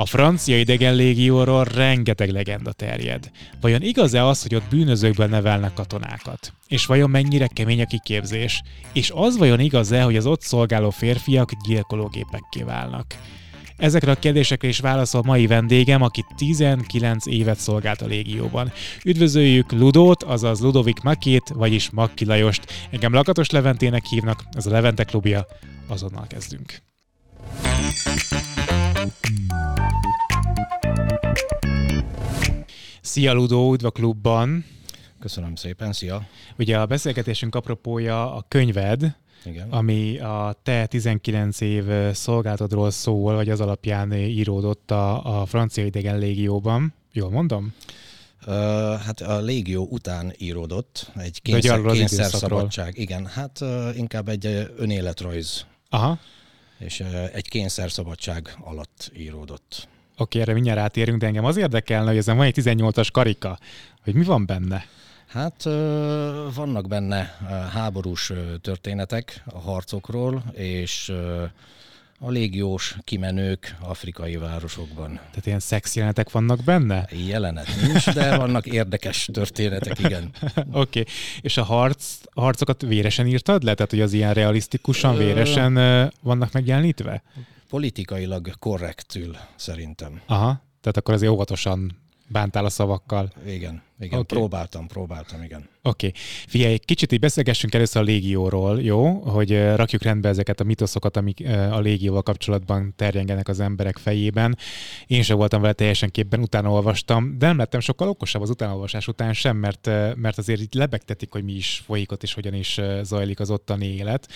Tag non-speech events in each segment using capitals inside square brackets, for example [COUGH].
A francia idegen légióról rengeteg legenda terjed. Vajon igaz-e az, hogy ott bűnözőkből nevelnek katonákat? És vajon mennyire kemény a kiképzés? És az vajon igaz-e, hogy az ott szolgáló férfiak gyilkológépekké válnak? Ezekre a kérdésekre is válaszol mai vendégem, aki 19 évet szolgált a légióban. Üdvözöljük Ludót, azaz Ludovik Makét, vagyis Makki Lajost. Engem Lakatos Leventének hívnak, ez a Levente klubja. Azonnal kezdünk. Szia Ludó, üdv a klubban! Köszönöm szépen, szia! Ugye a beszélgetésünk apropója a könyved, igen. ami a te 19 év szolgálatodról szól, vagy az alapján íródott a, a francia idegen légióban. Jól mondom? Uh, hát a légió után íródott, egy kényszer, kényszer szabadság. Igen, hát uh, inkább egy önéletrajz. Aha. És uh, egy kényszer szabadság alatt íródott. Oké, erre mindjárt átérünk, de engem az érdekelne, hogy ezen van egy 18-as karika, hogy mi van benne? Hát vannak benne háborús történetek a harcokról, és a légiós kimenők afrikai városokban. Tehát ilyen szexjelenetek vannak benne? Jelenet nincs, de vannak érdekes történetek, igen. [LAUGHS] Oké, okay. és a harc, a harcokat véresen írtad le? Tehát, hogy az ilyen realisztikusan, véresen vannak megjelenítve? Politikailag korrektül, szerintem. Aha, tehát akkor azért óvatosan bántál a szavakkal. Igen, igen, okay. próbáltam, próbáltam, igen. Oké. Okay. Figyelj, kicsit így beszélgessünk először a légióról, jó? Hogy rakjuk rendbe ezeket a mitoszokat, amik a légióval kapcsolatban terjengenek az emberek fejében. Én sem voltam vele teljesen képben, utána olvastam, de nem lettem sokkal okosabb az utánolvasás után sem, mert, mert azért itt lebegtetik, hogy mi is folyik ott, és hogyan is zajlik az ottani élet.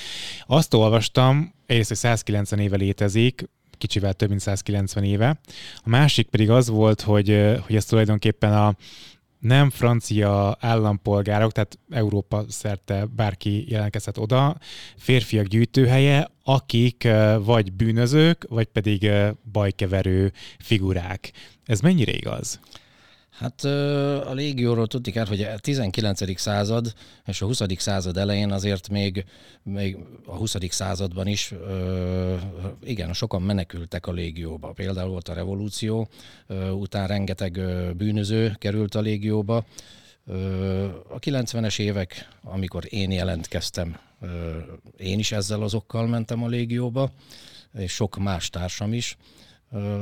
Azt olvastam, egyrészt, hogy 190 éve létezik, kicsivel több mint 190 éve. A másik pedig az volt, hogy, hogy ez tulajdonképpen a nem francia állampolgárok, tehát Európa szerte bárki jelentkezhet oda, férfiak gyűjtőhelye, akik vagy bűnözők, vagy pedig bajkeverő figurák. Ez mennyire igaz? Hát a légióról tudni kell, hogy a 19. század és a 20. század elején azért még, még a 20. században is igen, sokan menekültek a légióba. Például volt a revolúció, után rengeteg bűnöző került a légióba. A 90-es évek, amikor én jelentkeztem, én is ezzel azokkal mentem a légióba, és sok más társam is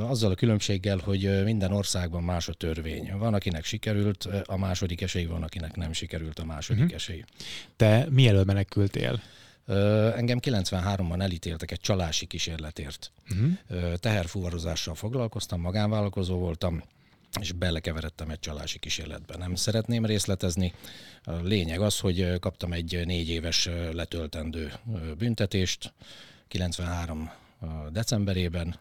azzal a különbséggel, hogy minden országban más a törvény. Van, akinek sikerült a második esély, van, akinek nem sikerült a második uh-huh. esély. Te mielőtt menekültél? Engem 93-ban elítéltek egy csalási kísérletért. Uh-huh. Teherfuvarozással foglalkoztam, magánvállalkozó voltam, és belekeveredtem egy csalási kísérletbe. Nem szeretném részletezni. A lényeg az, hogy kaptam egy négy éves letöltendő büntetést 93 decemberében,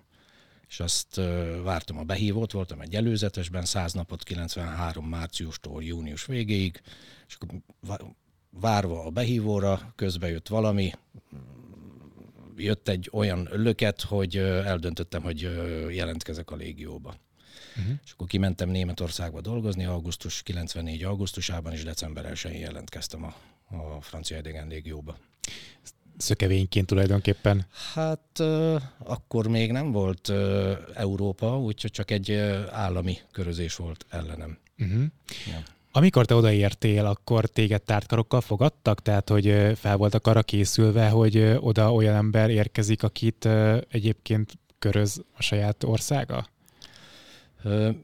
és azt vártam a behívót, voltam egy előzetesben, 100 napot 93 márciustól június végéig, és akkor várva a behívóra, közbe jött valami, jött egy olyan löket, hogy eldöntöttem, hogy jelentkezek a légióba. Uh-huh. És akkor kimentem Németországba dolgozni, augusztus 94. augusztusában, és december 1-én jelentkeztem a, a francia idegen légióba szökevényként tulajdonképpen? Hát akkor még nem volt Európa, úgyhogy csak egy állami körözés volt ellenem. Uh-huh. Ja. Amikor te odaértél, akkor téged tártkarokkal fogadtak? Tehát, hogy fel voltak arra készülve, hogy oda olyan ember érkezik, akit egyébként köröz a saját országa?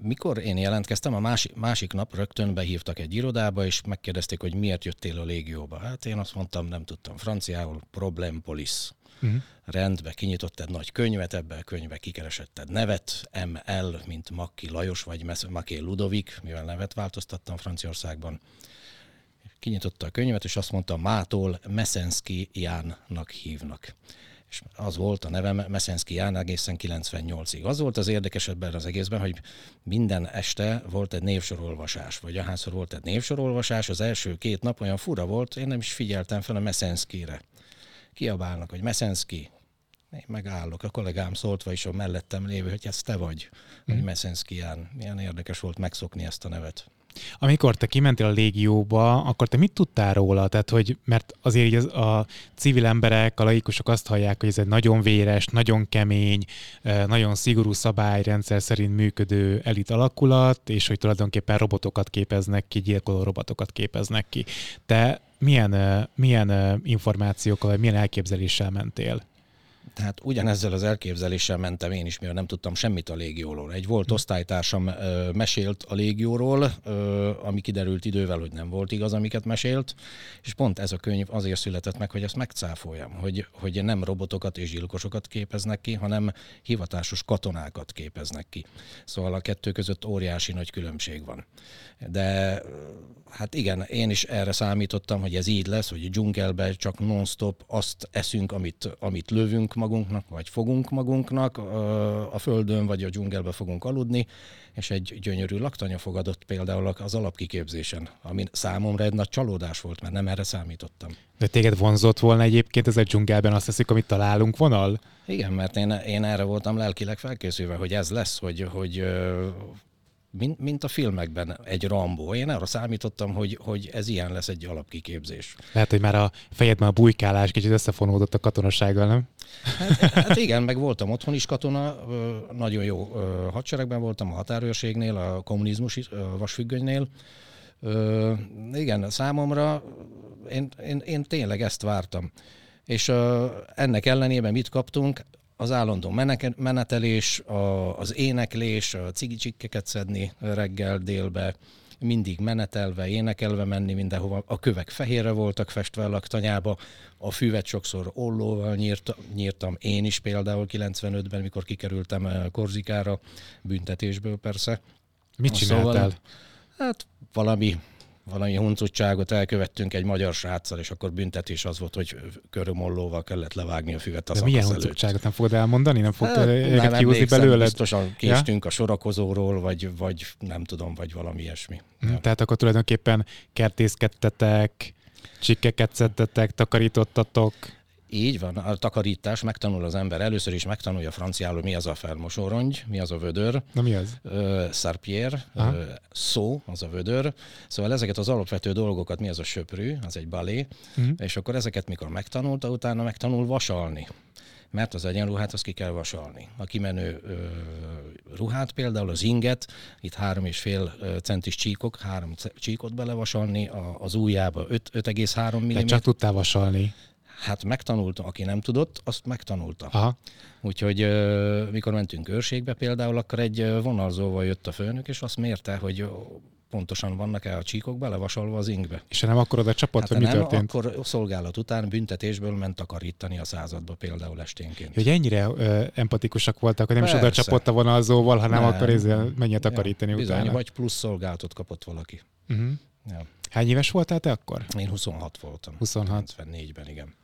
Mikor én jelentkeztem, a másik, másik nap rögtön behívtak egy irodába, és megkérdezték, hogy miért jöttél a légióba. Hát én azt mondtam, nem tudtam franciául, problem police. Uh-huh. Rendbe kinyitott egy nagy könyvet, ebbe a könyvbe kikeresetted nevet, ML, mint Makki Lajos, vagy Maké Ludovik, mivel nevet változtattam Franciaországban. Kinyitotta a könyvet, és azt mondta, mától Meszenszki Jánnak hívnak és az volt a nevem Meszenszki Ján egészen 98-ig. Az volt az érdekes ebben az egészben, hogy minden este volt egy névsorolvasás, vagy ahányszor volt egy névsorolvasás, az első két nap olyan fura volt, én nem is figyeltem fel a Meszenszkire. Kiabálnak, hogy Meszenszki, én megállok, a kollégám szóltva is a mellettem lévő, hogy ez te vagy, mm. hogy Meszenszki Ján. Milyen érdekes volt megszokni ezt a nevet. Amikor te kimentél a légióba, akkor te mit tudtál róla? Tehát, hogy, mert azért az, a civil emberek, a laikusok azt hallják, hogy ez egy nagyon véres, nagyon kemény, nagyon szigorú szabályrendszer szerint működő elit alakulat, és hogy tulajdonképpen robotokat képeznek ki, gyilkoló robotokat képeznek ki. Te milyen, milyen információkkal, vagy milyen elképzeléssel mentél? Tehát ugyanezzel az elképzeléssel mentem én is, mivel nem tudtam semmit a légióról. Egy volt hm. osztálytársam ö, mesélt a légióról, ö, ami kiderült idővel, hogy nem volt igaz, amiket mesélt, és pont ez a könyv azért született meg, hogy ezt megcáfoljam, hogy, hogy nem robotokat és gyilkosokat képeznek ki, hanem hivatásos katonákat képeznek ki. Szóval a kettő között óriási nagy különbség van. De hát igen, én is erre számítottam, hogy ez így lesz, hogy a dzsungelbe csak non-stop azt eszünk, amit, amit lövünk magunknak, vagy fogunk magunknak a földön, vagy a dzsungelbe fogunk aludni, és egy gyönyörű laktanya fogadott például az alapkiképzésen, ami számomra egy nagy csalódás volt, mert nem erre számítottam. De téged vonzott volna egyébként ez a dzsungelben azt teszik, amit találunk vonal? Igen, mert én, én erre voltam lelkileg felkészülve, hogy ez lesz, hogy, hogy mint, mint a filmekben egy Rambó. Én arra számítottam, hogy, hogy ez ilyen lesz egy alapkiképzés. Lehet, hogy már a fejedben a bujkálás kicsit összefonódott a katonasággal, nem? Hát, hát igen, meg voltam otthon is katona, nagyon jó hadseregben voltam, a határőrségnél, a kommunizmus vasfüggönynél. Igen, számomra én, én, én tényleg ezt vártam. És ennek ellenében mit kaptunk? Az állandó menetelés, a, az éneklés, a cigicsikkeket szedni reggel, délbe, mindig menetelve, énekelve menni mindenhova. A kövek fehérre voltak festve a laktanyába, a füvet sokszor ollóval nyírta, nyírtam, én is például 95-ben, mikor kikerültem eh, Korzikára, büntetésből persze. Mit csináltál? Szóval, hát valami valami huncutságot elkövettünk egy magyar sráccal, és akkor büntetés az volt, hogy körömollóval kellett levágni a füvet az De milyen huncutságot nem fogod elmondani? Nem fog hát, kihozni belőle? Biztosan késtünk ja? a sorakozóról, vagy, vagy nem tudom, vagy valami ilyesmi. Hmm, ja. Tehát akkor tulajdonképpen kertészkedtetek, csikkeket szedtetek, takarítottatok. Így van, a takarítás, megtanul az ember. Először is megtanulja franciául, mi az a felmosórongy, mi az a vödör. Na mi az? Uh, Sarpier, uh, szó, az a vödör. Szóval ezeket az alapvető dolgokat, mi az a söprű, az egy balé, uh-huh. és akkor ezeket mikor megtanulta, utána megtanul vasalni mert az egyenruhát azt ki kell vasalni. A kimenő ö, ruhát például, az inget, itt három és fél centis csíkok, három csíkot belevasalni, a, az ujjába 5,3 mm. csak tudtál vasalni. Hát megtanulta, aki nem tudott, azt megtanulta. Aha. Úgyhogy mikor mentünk őrségbe például, akkor egy vonalzóval jött a főnök, és azt mérte, hogy pontosan vannak-e a csíkok belevasalva az ingbe. És nem akkor oda csapott, hát vagy mi nem, történt? akkor szolgálat után büntetésből ment takarítani a századba például esténként. Hogy ennyire ö, empatikusak voltak, hogy nem Persze. is oda csapott a vonalzóval, hanem nem. akkor ezzel menjen takarítani ja, bizony, utána. vagy plusz szolgálatot kapott valaki. Uh-huh. Ja. Hány éves voltál te akkor? Én 26 voltam. 26. 94-ben, igen.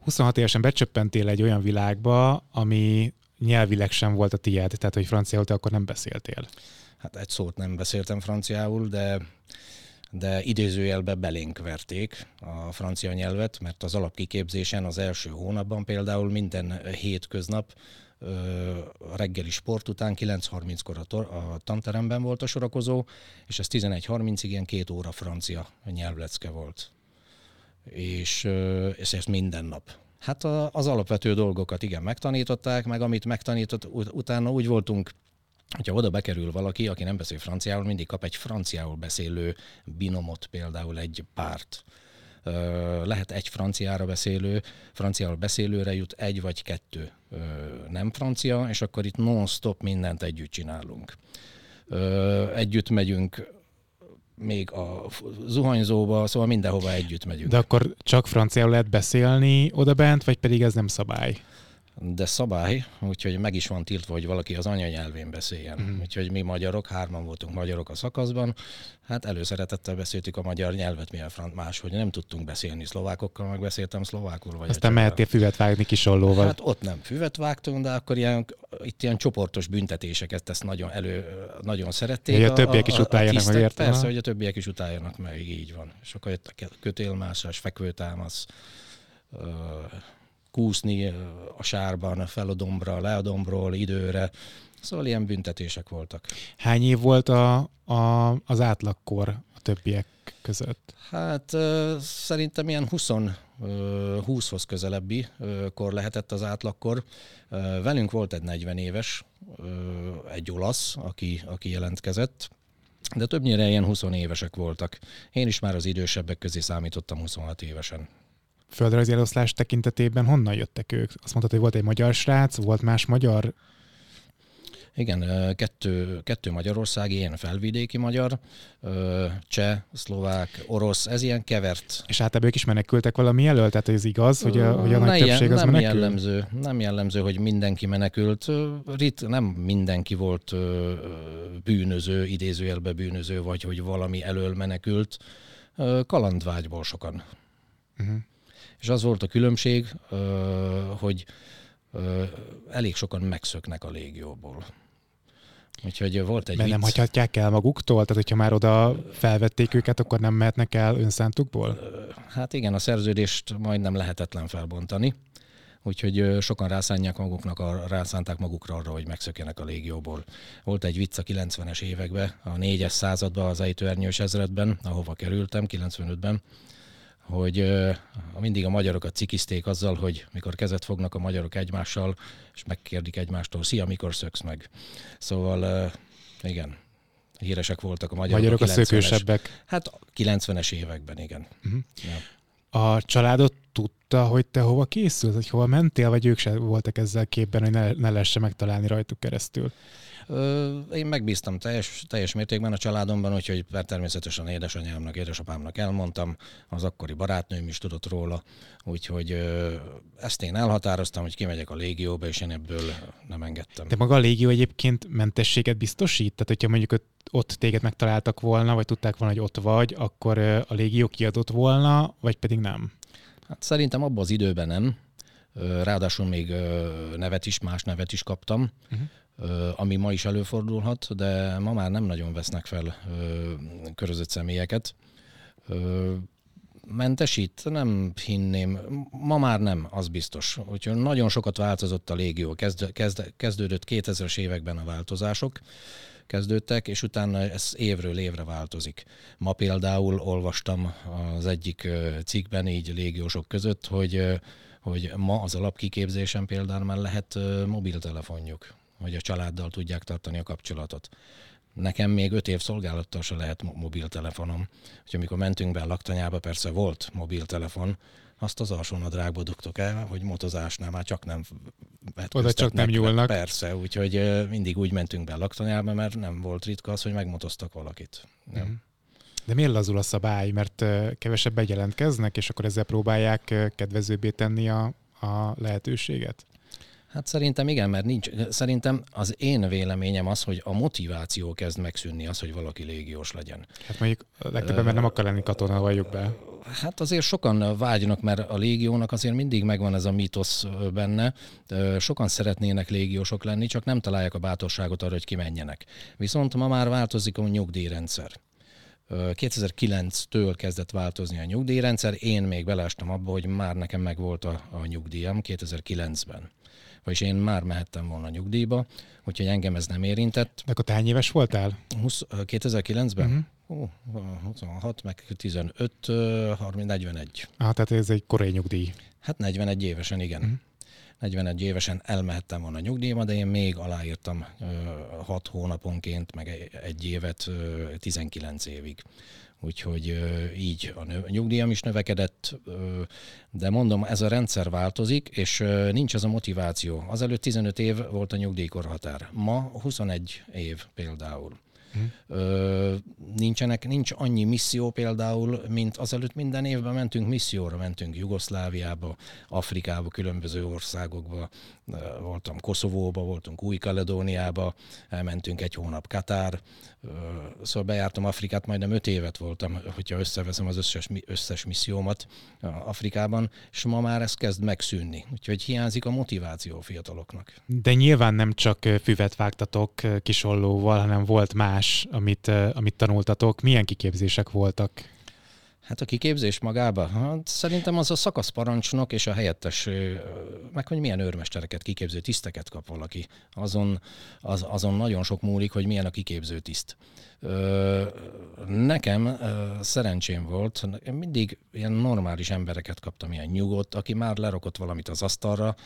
26 évesen becsöppentél egy olyan világba, ami nyelvileg sem volt a tiéd, tehát hogy franciául te akkor nem beszéltél. Hát egy szót nem beszéltem franciául, de de idézőjelbe belénk verték a francia nyelvet, mert az alapkiképzésen az első hónapban például minden hétköznap a reggeli sport után 9.30-kor a, tor- a tanteremben volt a sorakozó, és ez 11.30-ig ilyen két óra francia nyelvlecke volt és, és ezt minden nap. Hát az alapvető dolgokat igen megtanították, meg amit megtanított, utána úgy voltunk hogyha oda bekerül valaki, aki nem beszél franciául, mindig kap egy franciául beszélő binomot, például egy párt. Lehet egy franciára beszélő, franciául beszélőre jut egy vagy kettő nem francia, és akkor itt non-stop mindent együtt csinálunk. Együtt megyünk még a zuhanyzóba, szóval mindenhova együtt megyünk. De akkor csak franciául lehet beszélni oda bent, vagy pedig ez nem szabály? de szabály, úgyhogy meg is van tiltva, hogy valaki az anyanyelvén beszéljen. Uh-huh. Úgyhogy mi magyarok, hárman voltunk magyarok a szakaszban, hát előszeretettel beszéltük a magyar nyelvet, milyen front más, hogy nem tudtunk beszélni szlovákokkal, meg beszéltem szlovákul. Vagy Aztán mehettél füvet vágni kisollóval. Hát ott nem füvet vágtunk, de akkor ilyen, itt ilyen csoportos büntetéseket ezt nagyon elő, nagyon szerették. Hogy a, a többiek is utáljanak meg értem. Persze, hogy a többiek is utáljanak meg, így van. Akkor jött a kötélmászás, fekvőtámasz, kúszni a sárban, fel a dombra, le a dombról időre, Szóval ilyen büntetések voltak. Hány év volt a, a, az átlagkor a többiek között? Hát szerintem ilyen 20 20-hoz közelebbi kor lehetett az átlagkor. Velünk volt egy 40 éves, egy olasz, aki, aki jelentkezett, de többnyire ilyen 20 évesek voltak. Én is már az idősebbek közé számítottam 26 évesen. Földrajzi eloszlás tekintetében honnan jöttek ők? Azt mondtad, hogy volt egy magyar srác, volt más magyar igen, kettő, kettő magyarországi, én felvidéki magyar, cseh, szlovák, orosz, ez ilyen kevert. És általában ők is menekültek valami elől? Tehát ez igaz, hogy a, hogy a nagy többség az nem menekül? Jellemző, nem jellemző, hogy mindenki menekült. Rit, nem mindenki volt bűnöző, idézőjelbe bűnöző, vagy hogy valami elől menekült. Kalandvágyból sokan. Uh-huh. És az volt a különbség, hogy elég sokan megszöknek a légióból. Úgyhogy volt egy Mert vicc. nem hagyhatják el maguktól? Tehát, hogyha már oda felvették őket, akkor nem mehetnek el önszántukból? Hát igen, a szerződést majdnem lehetetlen felbontani. Úgyhogy sokan rászánják maguknak, a, rászánták magukra arra, hogy megszökjenek a légióból. Volt egy vicc a 90-es években, a 4-es században, az ejtőernyős ezredben, ahova kerültem, 95-ben, hogy mindig a magyarokat cikizték azzal, hogy mikor kezet fognak a magyarok egymással, és megkérdik egymástól, szia, mikor szöksz meg. Szóval igen, híresek voltak a magyarok. Magyarok a, a szökősebbek. Hát 90-es években, igen. Uh-huh. Ja. A családot tudta, hogy te hova készülsz, hogy hova mentél, vagy ők se voltak ezzel képben, hogy ne, ne lehessen megtalálni rajtuk keresztül? Én megbíztam teljes, teljes mértékben a családomban, úgyhogy természetesen édesanyámnak, édesapámnak elmondtam, az akkori barátnőm is tudott róla, úgyhogy ezt én elhatároztam, hogy kimegyek a légióba, és én ebből nem engedtem. De maga a légió egyébként mentességet biztosít? Tehát, hogyha mondjuk ott téged megtaláltak volna, vagy tudták volna, hogy ott vagy, akkor a légió kiadott volna, vagy pedig nem? Hát szerintem abban az időben nem. Ráadásul még nevet is, más nevet is kaptam. Uh-huh ami ma is előfordulhat, de ma már nem nagyon vesznek fel körözött személyeket. Mentesít? Nem hinném. Ma már nem, az biztos. Úgyhogy nagyon sokat változott a légió. Kezd, kezd, kezdődött 2000-es években a változások kezdődtek, és utána ez évről évre változik. Ma például olvastam az egyik cikkben, így légiósok között, hogy, hogy ma az alapkiképzésen például már lehet mobiltelefonjuk hogy a családdal tudják tartani a kapcsolatot. Nekem még öt év szolgálattal se lehet mobiltelefonom. Úgyhogy amikor mentünk be a laktanyába, persze volt mobiltelefon, azt az alsónadrágba dugtok el, hogy motozásnál már csak nem Oda csak nem nyúlnak. Persze, úgyhogy mindig úgy mentünk be a laktanyába, mert nem volt ritka az, hogy megmotoztak valakit. Mm. De miért lazul a szabály? Mert kevesebben jelentkeznek, és akkor ezzel próbálják kedvezőbbé tenni a, a lehetőséget? Hát szerintem igen, mert nincs. Szerintem az én véleményem az, hogy a motiváció kezd megszűnni az, hogy valaki légiós legyen. Hát mondjuk legtöbben, mert nem akar lenni katona, valljuk be. Hát azért sokan vágynak, mert a légiónak azért mindig megvan ez a mítosz benne. Sokan szeretnének légiósok lenni, csak nem találják a bátorságot arra, hogy kimenjenek. Viszont ma már változik a nyugdíjrendszer. 2009-től kezdett változni a nyugdíjrendszer, én még beleestem abba, hogy már nekem megvolt a, a nyugdíjam 2009-ben vagyis én már mehettem volna nyugdíjba, úgyhogy engem ez nem érintett. De akkor te hány éves voltál? 20, 2009-ben? Uh-huh. Ó, 26, meg 15, 30, 41. Ah, tehát ez egy korai nyugdíj. Hát 41 évesen, igen. Uh-huh. 41 évesen elmehettem volna nyugdíjba, de én még aláírtam 6 hónaponként, meg egy évet 19 évig úgyhogy így a nyugdíjam is növekedett, de mondom, ez a rendszer változik, és nincs ez a motiváció. Azelőtt 15 év volt a nyugdíjkorhatár, ma 21 év például. Ö, nincsenek, nincs annyi misszió például, mint azelőtt minden évben mentünk misszióra, mentünk Jugoszláviába, Afrikába, különböző országokba, voltam Koszovóba, voltunk Új-Kaledóniába, elmentünk egy hónap Katár, szóval bejártam Afrikát, majdnem öt évet voltam, hogyha összeveszem az összes, összes missziómat Afrikában, és ma már ez kezd megszűnni. Úgyhogy hiányzik a motiváció a fiataloknak. De nyilván nem csak füvet vágtatok kisollóval, hanem volt más, amit, amit tanultatok. Milyen kiképzések voltak? Hát a kiképzés magába? Hát szerintem az a szakaszparancsnok és a helyettes, meg hogy milyen őrmestereket, kiképző tiszteket kap valaki. Azon, az, azon nagyon sok múlik, hogy milyen a kiképző tiszt. Nekem szerencsém volt, én mindig ilyen normális embereket kaptam, ilyen nyugodt, aki már lerokott valamit az asztalra.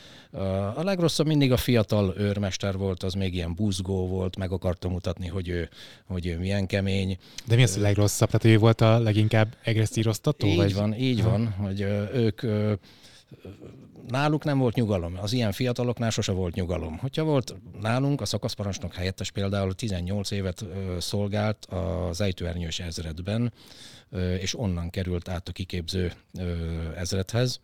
A legrosszabb mindig a fiatal őrmester volt, az még ilyen buzgó volt, meg akarta mutatni, hogy ő, hogy ő milyen kemény. De mi az a legrosszabb? Tehát ő volt a leginkább egresszíroztató? Így vagy? van, így ha. van, hogy ők náluk nem volt nyugalom. Az ilyen fiataloknál sose volt nyugalom. Hogyha volt nálunk, a szakaszparancsnok helyettes például 18 évet szolgált az ejtőernyős ezredben, és onnan került át a kiképző ezredhez.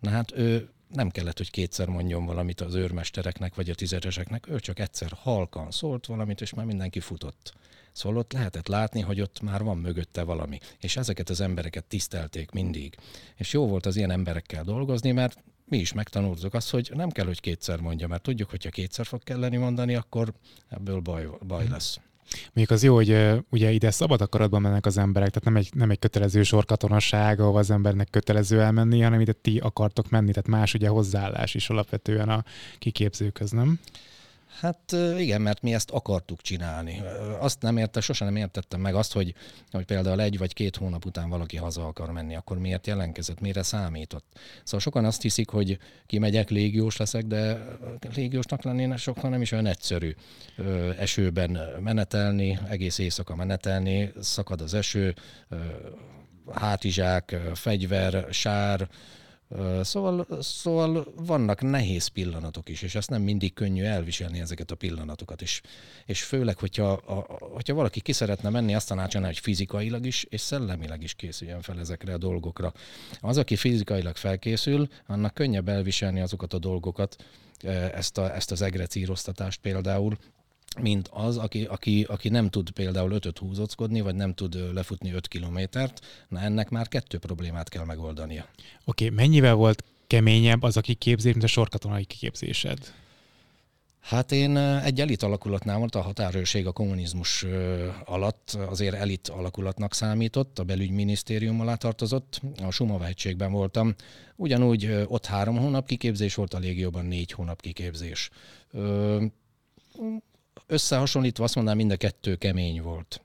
Na hát ő nem kellett, hogy kétszer mondjon valamit az őrmestereknek vagy a tizedeseknek, ő csak egyszer halkan szólt valamit, és már mindenki futott. Szóval ott lehetett látni, hogy ott már van mögötte valami. És ezeket az embereket tisztelték mindig. És jó volt az ilyen emberekkel dolgozni, mert mi is megtanultuk azt, hogy nem kell, hogy kétszer mondja, mert tudjuk, hogyha kétszer fog kelleni mondani, akkor ebből baj, baj mhm. lesz. Mondjuk az jó, hogy uh, ugye ide szabad akaratban mennek az emberek, tehát nem egy, nem egy kötelező sorkatonaság, ahol az embernek kötelező elmenni, hanem ide ti akartok menni, tehát más ugye hozzáállás is alapvetően a kiképzőköz, nem? Hát igen, mert mi ezt akartuk csinálni. Azt nem érte, sosem nem értettem meg azt, hogy, hogy például egy vagy két hónap után valaki haza akar menni, akkor miért jelentkezett, mire számított. Szóval sokan azt hiszik, hogy kimegyek, légiós leszek, de légiósnak lenni sokkal nem is olyan egyszerű. Esőben menetelni, egész éjszaka menetelni, szakad az eső, hátizsák, fegyver, sár, Szóval, szóval vannak nehéz pillanatok is, és ezt nem mindig könnyű elviselni ezeket a pillanatokat is. És főleg, hogyha, a, hogyha valaki ki szeretne menni, azt tanácsolná, hogy fizikailag is és szellemileg is készüljön fel ezekre a dolgokra. Az, aki fizikailag felkészül, annak könnyebb elviselni azokat a dolgokat, ezt, a, ezt az egrecíroztatást például, mint az, aki, aki, aki nem tud például ötöt húzockodni, vagy nem tud lefutni öt kilométert, na ennek már kettő problémát kell megoldania. Oké, okay, mennyivel volt keményebb az a kiképzés, mint a sorkatonai kiképzésed? Hát én egy elit alakulatnál volt, a határőrség a kommunizmus alatt azért elit alakulatnak számított, a belügyminisztérium alá tartozott, a Sumava hegységben voltam. Ugyanúgy ott három hónap kiképzés volt, a légióban négy hónap kiképzés összehasonlítva azt mondanám, mind a kettő kemény volt.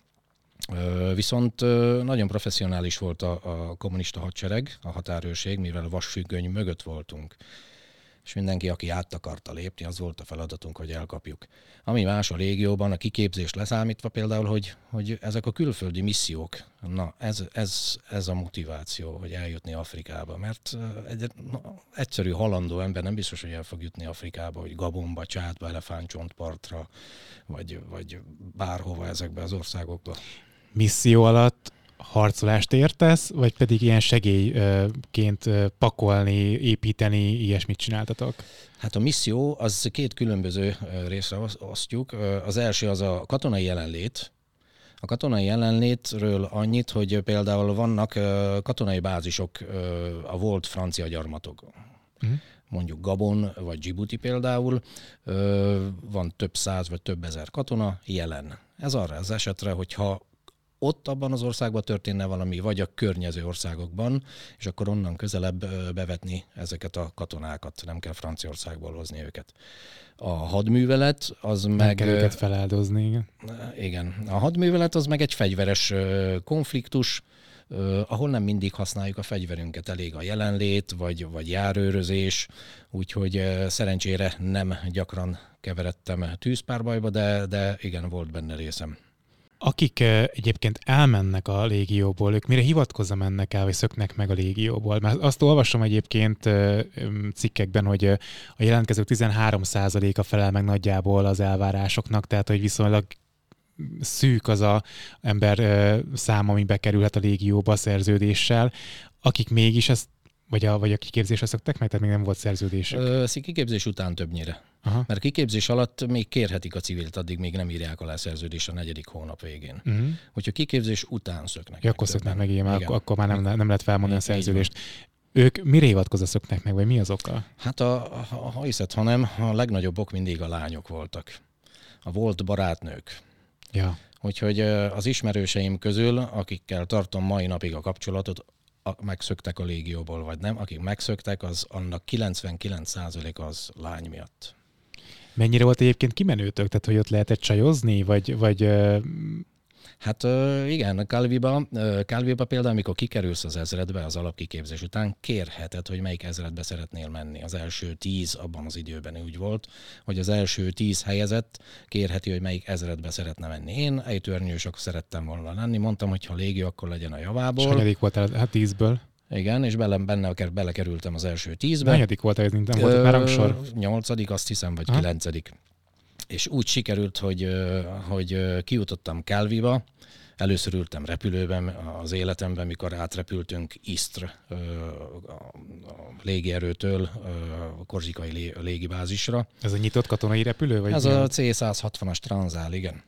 Viszont nagyon professzionális volt a, a kommunista hadsereg, a határőrség, mivel a vasfüggöny mögött voltunk és mindenki, aki át akarta lépni, az volt a feladatunk, hogy elkapjuk. Ami más a légióban, a kiképzés leszámítva például, hogy, hogy ezek a külföldi missziók, na ez, ez, ez a motiváció, hogy eljutni Afrikába, mert egy na, egyszerű halandó ember nem biztos, hogy el fog jutni Afrikába, hogy Gabonba, Csátba, Elefántcsontpartra, vagy, vagy bárhova ezekbe az országokba. Misszió alatt harcolást értesz, vagy pedig ilyen segélyként pakolni, építeni, ilyesmit csináltatok? Hát a misszió az két különböző részre osztjuk. Az első az a katonai jelenlét, a katonai jelenlétről annyit, hogy például vannak katonai bázisok a volt francia gyarmatok. Uh-huh. Mondjuk Gabon vagy Djibouti például, van több száz vagy több ezer katona jelen. Ez arra az esetre, hogyha ott abban az országban történne valami, vagy a környező országokban, és akkor onnan közelebb bevetni ezeket a katonákat, nem kell Franciaországból hozni őket. A hadművelet az nem meg... kell őket feláldozni, igen. Igen. A hadművelet az meg egy fegyveres konfliktus, ahol nem mindig használjuk a fegyverünket, elég a jelenlét, vagy, vagy járőrözés, úgyhogy szerencsére nem gyakran keveredtem tűzpárbajba, de, de igen, volt benne részem. Akik egyébként elmennek a légióból, ők mire hivatkozza mennek el, vagy szöknek meg a légióból? Mert azt olvasom egyébként cikkekben, hogy a jelentkezők 13%-a felel meg nagyjából az elvárásoknak, tehát hogy viszonylag szűk az a ember szám, ami bekerülhet a légióba a szerződéssel. Akik mégis ezt vagy a, vagy a kiképzésre szoktak meg, tehát még nem volt szerződésük? Ö, kiképzés után többnyire. Aha. Mert kiképzés alatt még kérhetik a civilt, addig még nem írják alá szerződés a negyedik hónap végén. Uh-huh. Hogyha kiképzés után szöknek ja, akkor szöknek meg, igen, igen. akkor már nem, nem lehet felmondani a szerződést. Ők mire hivatkozva szöknek meg, vagy mi az oka? Hát a, a, ha hiszed, hanem a legnagyobb ok mindig a lányok voltak. A volt barátnők. Ja Úgyhohogy az ismerőseim közül, akikkel tartom mai napig a kapcsolatot, megszöktek a légióból, vagy nem. Akik megszöktek, az annak 99% az lány miatt. Mennyire volt egyébként kimenőtök? Tehát, hogy ott lehetett csajozni, vagy, vagy Hát igen, Calviba, Calviba például, amikor kikerülsz az ezredbe az alapkiképzés után, kérheted, hogy melyik ezredbe szeretnél menni. Az első tíz abban az időben úgy volt, hogy az első tíz helyezett kérheti, hogy melyik ezredbe szeretne menni. Én ejtőernyősök szerettem volna lenni, mondtam, hogy ha légi, akkor legyen a javából. És volt el, hát tízből? Igen, és bele, benne belekerültem az első tízbe. Hanyadik volt ez, nem volt már rangsor? Nyolcadik, azt hiszem, vagy kilencedik és úgy sikerült, hogy, hogy kijutottam Kálviba, Először ültem repülőben az életemben, mikor átrepültünk Istr a légierőtől a korzikai légibázisra. Ez a nyitott katonai repülő? Vagy Ez a C-160-as Transál, igen.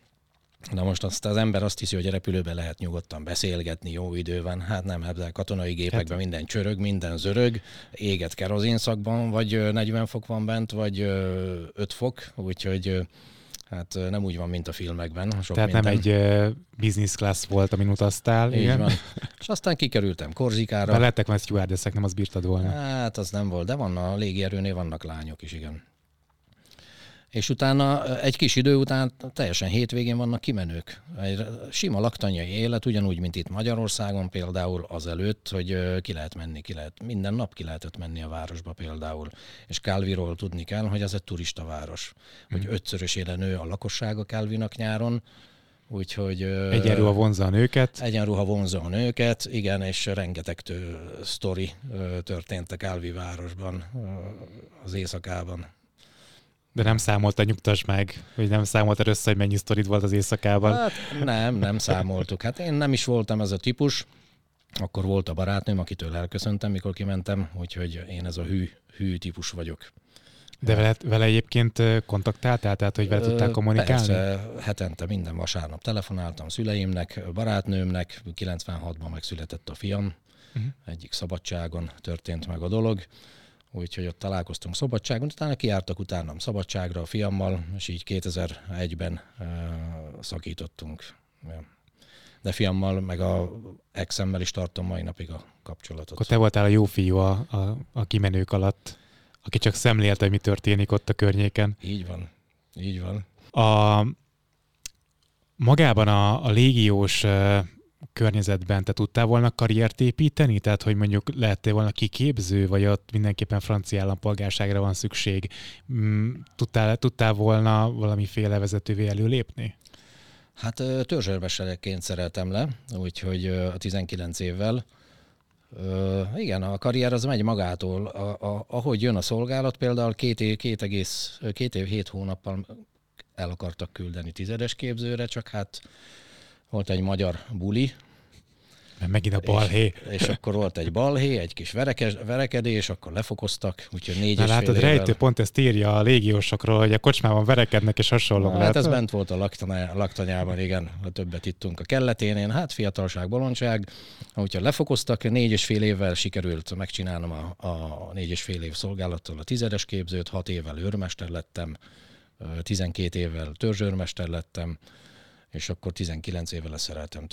Na most azt az ember azt hiszi, hogy a repülőben lehet nyugodtan beszélgetni, jó idő van. Hát nem, ebben katonai gépekben hát. minden csörög, minden zörög, éget kerozinszakban, vagy 40 fok van bent, vagy 5 fok, úgyhogy Hát nem úgy van, mint a filmekben. Sok Tehát minden. nem egy uh, business class volt, amin utaztál. Így igen. van. És aztán kikerültem Korzikára. De lettek már stewardessek, nem az bírtad volna. Hát az nem volt, de van a légierőnél vannak lányok is, igen és utána egy kis idő után teljesen hétvégén vannak kimenők. Egy sima laktanyai élet, ugyanúgy, mint itt Magyarországon például azelőtt, hogy ki lehet menni, ki lehet, minden nap ki lehetett menni a városba például. És Kálviról tudni kell, hogy ez egy turista város. Hogy hmm. ötszörösére nő a lakossága Kálvinak nyáron, Úgyhogy... Egyenruha vonza a nőket. Egyenruha vonza a nőket, igen, és rengeteg tő, sztori történt a Kálvi városban az éjszakában. De nem számolta, nyugtass meg, hogy nem számolta össze, hogy mennyi sztorid volt az éjszakában. Hát nem, nem számoltuk. Hát én nem is voltam ez a típus. Akkor volt a barátnőm, akitől elköszöntem, mikor kimentem, úgyhogy én ez a hű, hű típus vagyok. De vele, vele egyébként kontaktáltál, tehát hogy vele tudtál kommunikálni? Persze, hetente minden vasárnap telefonáltam szüleimnek, barátnőmnek, 96-ban megszületett a fiam, uh-huh. egyik szabadságon történt meg a dolog, úgyhogy ott találkoztunk szabadságon, utána kiártak utánam szabadságra a fiammal, és így 2001-ben uh, szakítottunk. Ja. De fiammal, meg a exemmel is tartom mai napig a kapcsolatot. Akkor te voltál a jó fiú a, a, a kimenők alatt, aki csak szemlélte, hogy mi történik ott a környéken. Így van, így van. A, magában a, a légiós környezetben te tudtál volna karriert építeni? Tehát, hogy mondjuk lehettél volna kiképző, vagy ott mindenképpen francia állampolgárságra van szükség. Mm, tudtál, tudtál volna valamiféle vezetővé előlépni? Hát törzsőrmesterként szereltem le, úgyhogy a 19 évvel Uh, igen, a karrier az megy magától. A, a, ahogy jön a szolgálat, például két év, két, egész, két év, hét hónappal el akartak küldeni tizedes képzőre, csak hát volt egy magyar buli, mert megint a balhé. És, és akkor volt egy balhé, egy kis verekes, verekedés, akkor lefokoztak, úgyhogy négy Na, és látod, fél rejtő évvel... pont ezt írja a légiósokról, hogy a kocsmában verekednek és hasonlók. Hát ez bent volt a laktanyá, laktanyában, igen, ha többet ittunk a kelleténél, hát fiatalság, bolondság. Úgyhogy lefokoztak, négy és fél évvel sikerült megcsinálnom a, a négy és fél év szolgálattal a tizedes képzőt, hat évvel őrmester lettem, 12 évvel törzsőrmester lettem, és akkor 19 éve leszereltem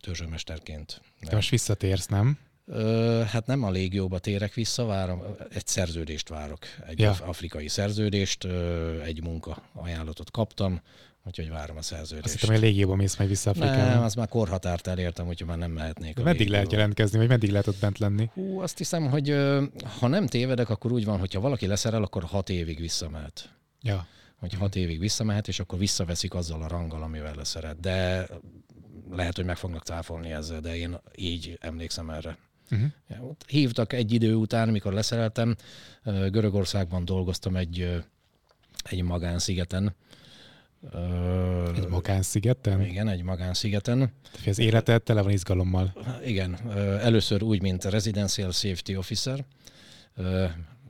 törzsőmesterként. De most visszatérsz, nem? Ö, hát nem a légióba térek vissza, várom, egy szerződést várok, egy ja. afrikai szerződést, ö, egy munka ajánlatot kaptam, úgyhogy várom a szerződést. Azt hittem, hogy a légióba mész majd vissza Afrikába. Nem, az már korhatárt elértem, úgyhogy már nem mehetnék. De meddig lehet jelentkezni, vagy meddig lehet ott bent lenni? Hú, azt hiszem, hogy ha nem tévedek, akkor úgy van, hogyha valaki leszerel, akkor hat évig visszamehet. Ja hogy hat évig visszamehet, és akkor visszaveszik azzal a ranggal, amivel leszeret. De lehet, hogy meg fognak cáfolni ezzel, de én így emlékszem erre. Uh-huh. Hívtak egy idő után, mikor leszereltem, Görögországban dolgoztam egy, egy magánszigeten. Egy magánszigeten? Igen, egy magánszigeten. Tehát az életed tele van izgalommal. Igen, először úgy, mint Residential Safety Officer,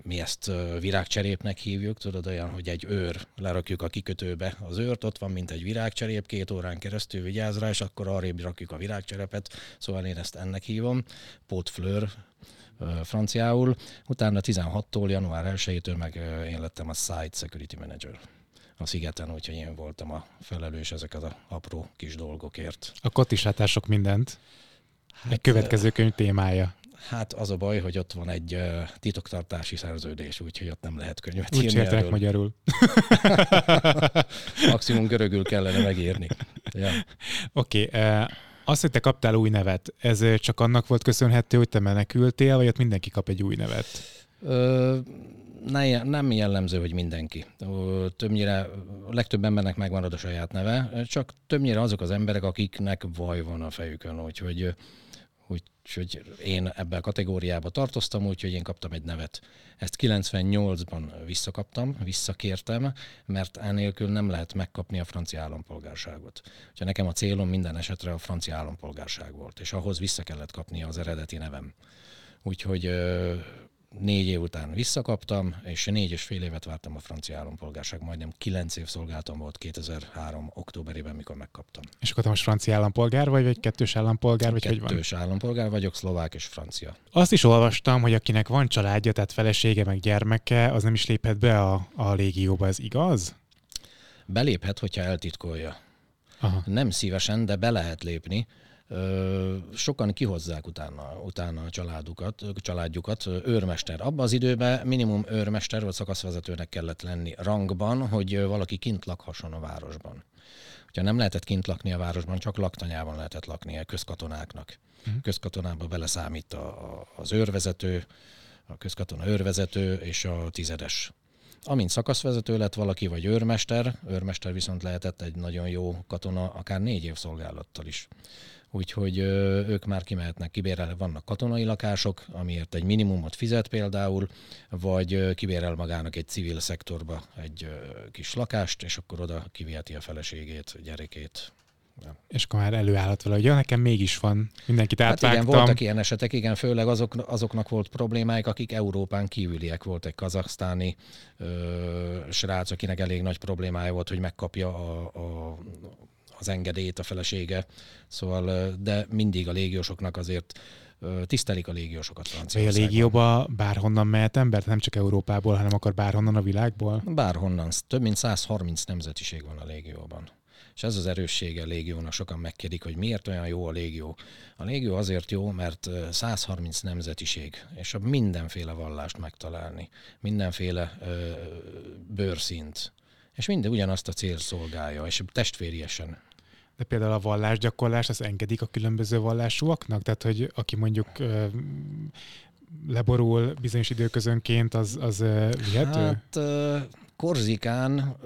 mi ezt virágcserépnek hívjuk, tudod, olyan, hogy egy őr, lerakjuk a kikötőbe az őrt, ott van, mint egy virágcserép, két órán keresztül vigyáz rá, és akkor arrébb rakjuk a virágcserepet, szóval én ezt ennek hívom, potfleur, franciául. Utána 16-tól, január 1-től meg én lettem a Site Security Manager. a szigeten, úgyhogy én voltam a felelős ezeket az apró kis dolgokért. Akkor is látátok mindent. Hát, Egy következő könyv témája. Hát az a baj, hogy ott van egy uh, titoktartási szerződés, úgyhogy ott nem lehet könyvet Úgy írni erről. magyarul. [LAUGHS] Maximum görögül kellene megírni. Ja. Oké, okay, uh, azt, hogy te kaptál új nevet, ez csak annak volt köszönhető, hogy te menekültél, vagy ott mindenki kap egy új nevet? Ö, ne, nem jellemző, hogy mindenki. Többnyire a legtöbb embernek megmarad a saját neve, csak többnyire azok az emberek, akiknek vaj van a fejükön, úgyhogy úgyhogy én ebben a kategóriába tartoztam, úgyhogy én kaptam egy nevet. Ezt 98-ban visszakaptam, visszakértem, mert enélkül nem lehet megkapni a francia állampolgárságot. Úgyhogy nekem a célom minden esetre a francia állampolgárság volt, és ahhoz vissza kellett kapni az eredeti nevem. Úgyhogy négy év után visszakaptam, és négy és fél évet vártam a francia állampolgárság, majdnem kilenc év szolgáltam volt 2003. októberében, mikor megkaptam. És akkor te most francia állampolgár vagy, vagy kettős állampolgár, vagy kettős hogy van? Kettős állampolgár vagyok, szlovák és francia. Azt is olvastam, hogy akinek van családja, tehát felesége, meg gyermeke, az nem is léphet be a, a légióba, ez igaz? Beléphet, hogyha eltitkolja. Aha. Nem szívesen, de be lehet lépni sokan kihozzák utána, utána a családukat, családjukat. Őrmester. Abban az időben minimum őrmester vagy szakaszvezetőnek kellett lenni rangban, hogy valaki kint lakhasson a városban. Hogyha nem lehetett kint lakni a városban, csak laktanyában lehetett lakni a közkatonáknak. Uh-huh. Közkatonába beleszámít a, a, az őrvezető, a közkatona őrvezető és a tizedes. Amint szakaszvezető lett valaki, vagy őrmester, őrmester viszont lehetett egy nagyon jó katona, akár négy év szolgálattal is úgyhogy ők már kimehetnek kibérelni. Vannak katonai lakások, amiért egy minimumot fizet például, vagy kibérel magának egy civil szektorba egy kis lakást, és akkor oda kiviheti a feleségét, gyerekét. És akkor már előállhat vele, hogy ja, nekem mégis van, mindenkit átvágtam. Hát igen, voltak ilyen esetek, igen, főleg azok, azoknak volt problémáik, akik Európán kívüliek volt egy kazaksztáni ö, srác, akinek elég nagy problémája volt, hogy megkapja a, a az engedélyt a felesége, szóval, de mindig a légiósoknak azért tisztelik a légiósokat Franciaországban. A légióba bárhonnan mehet ember, nem csak Európából, hanem akar bárhonnan a világból? Bárhonnan. Több mint 130 nemzetiség van a légióban. És ez az erőssége a légiónak. Sokan megkérdik, hogy miért olyan jó a légió. A légió azért jó, mert 130 nemzetiség, és a mindenféle vallást megtalálni, mindenféle ö, bőrszint, és minden ugyanazt a cél szolgálja, és testvériesen. De például a vallásgyakorlás, az engedik a különböző vallásúaknak? Tehát, hogy aki mondjuk leborul bizonyos időközönként, az, az vihető? Hát Korzikán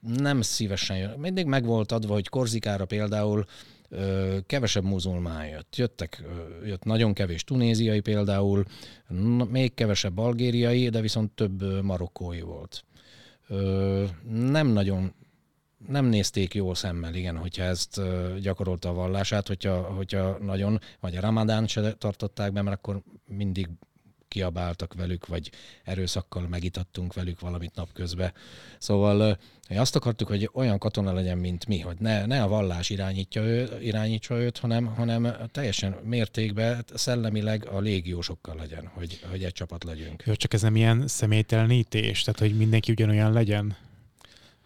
nem szívesen jön. Mindig meg volt adva, hogy Korzikára például kevesebb muzulmán jött. Jöttek, jött nagyon kevés tunéziai például, még kevesebb algériai, de viszont több marokkói volt nem nagyon nem nézték jó szemmel, igen, hogyha ezt gyakorolta a vallását, hogyha, hogyha nagyon, vagy a ramadán se tartották be, mert akkor mindig kiabáltak velük, vagy erőszakkal megitattunk velük valamit napközben. Szóval mi azt akartuk, hogy olyan katona legyen, mint mi, hogy ne, ne a vallás irányítja ő, irányítsa őt, hanem, hanem teljesen mértékben, szellemileg a légiósokkal legyen, hogy, hogy egy csapat legyünk. Jó, csak ez nem ilyen személytelenítés, tehát hogy mindenki ugyanolyan legyen?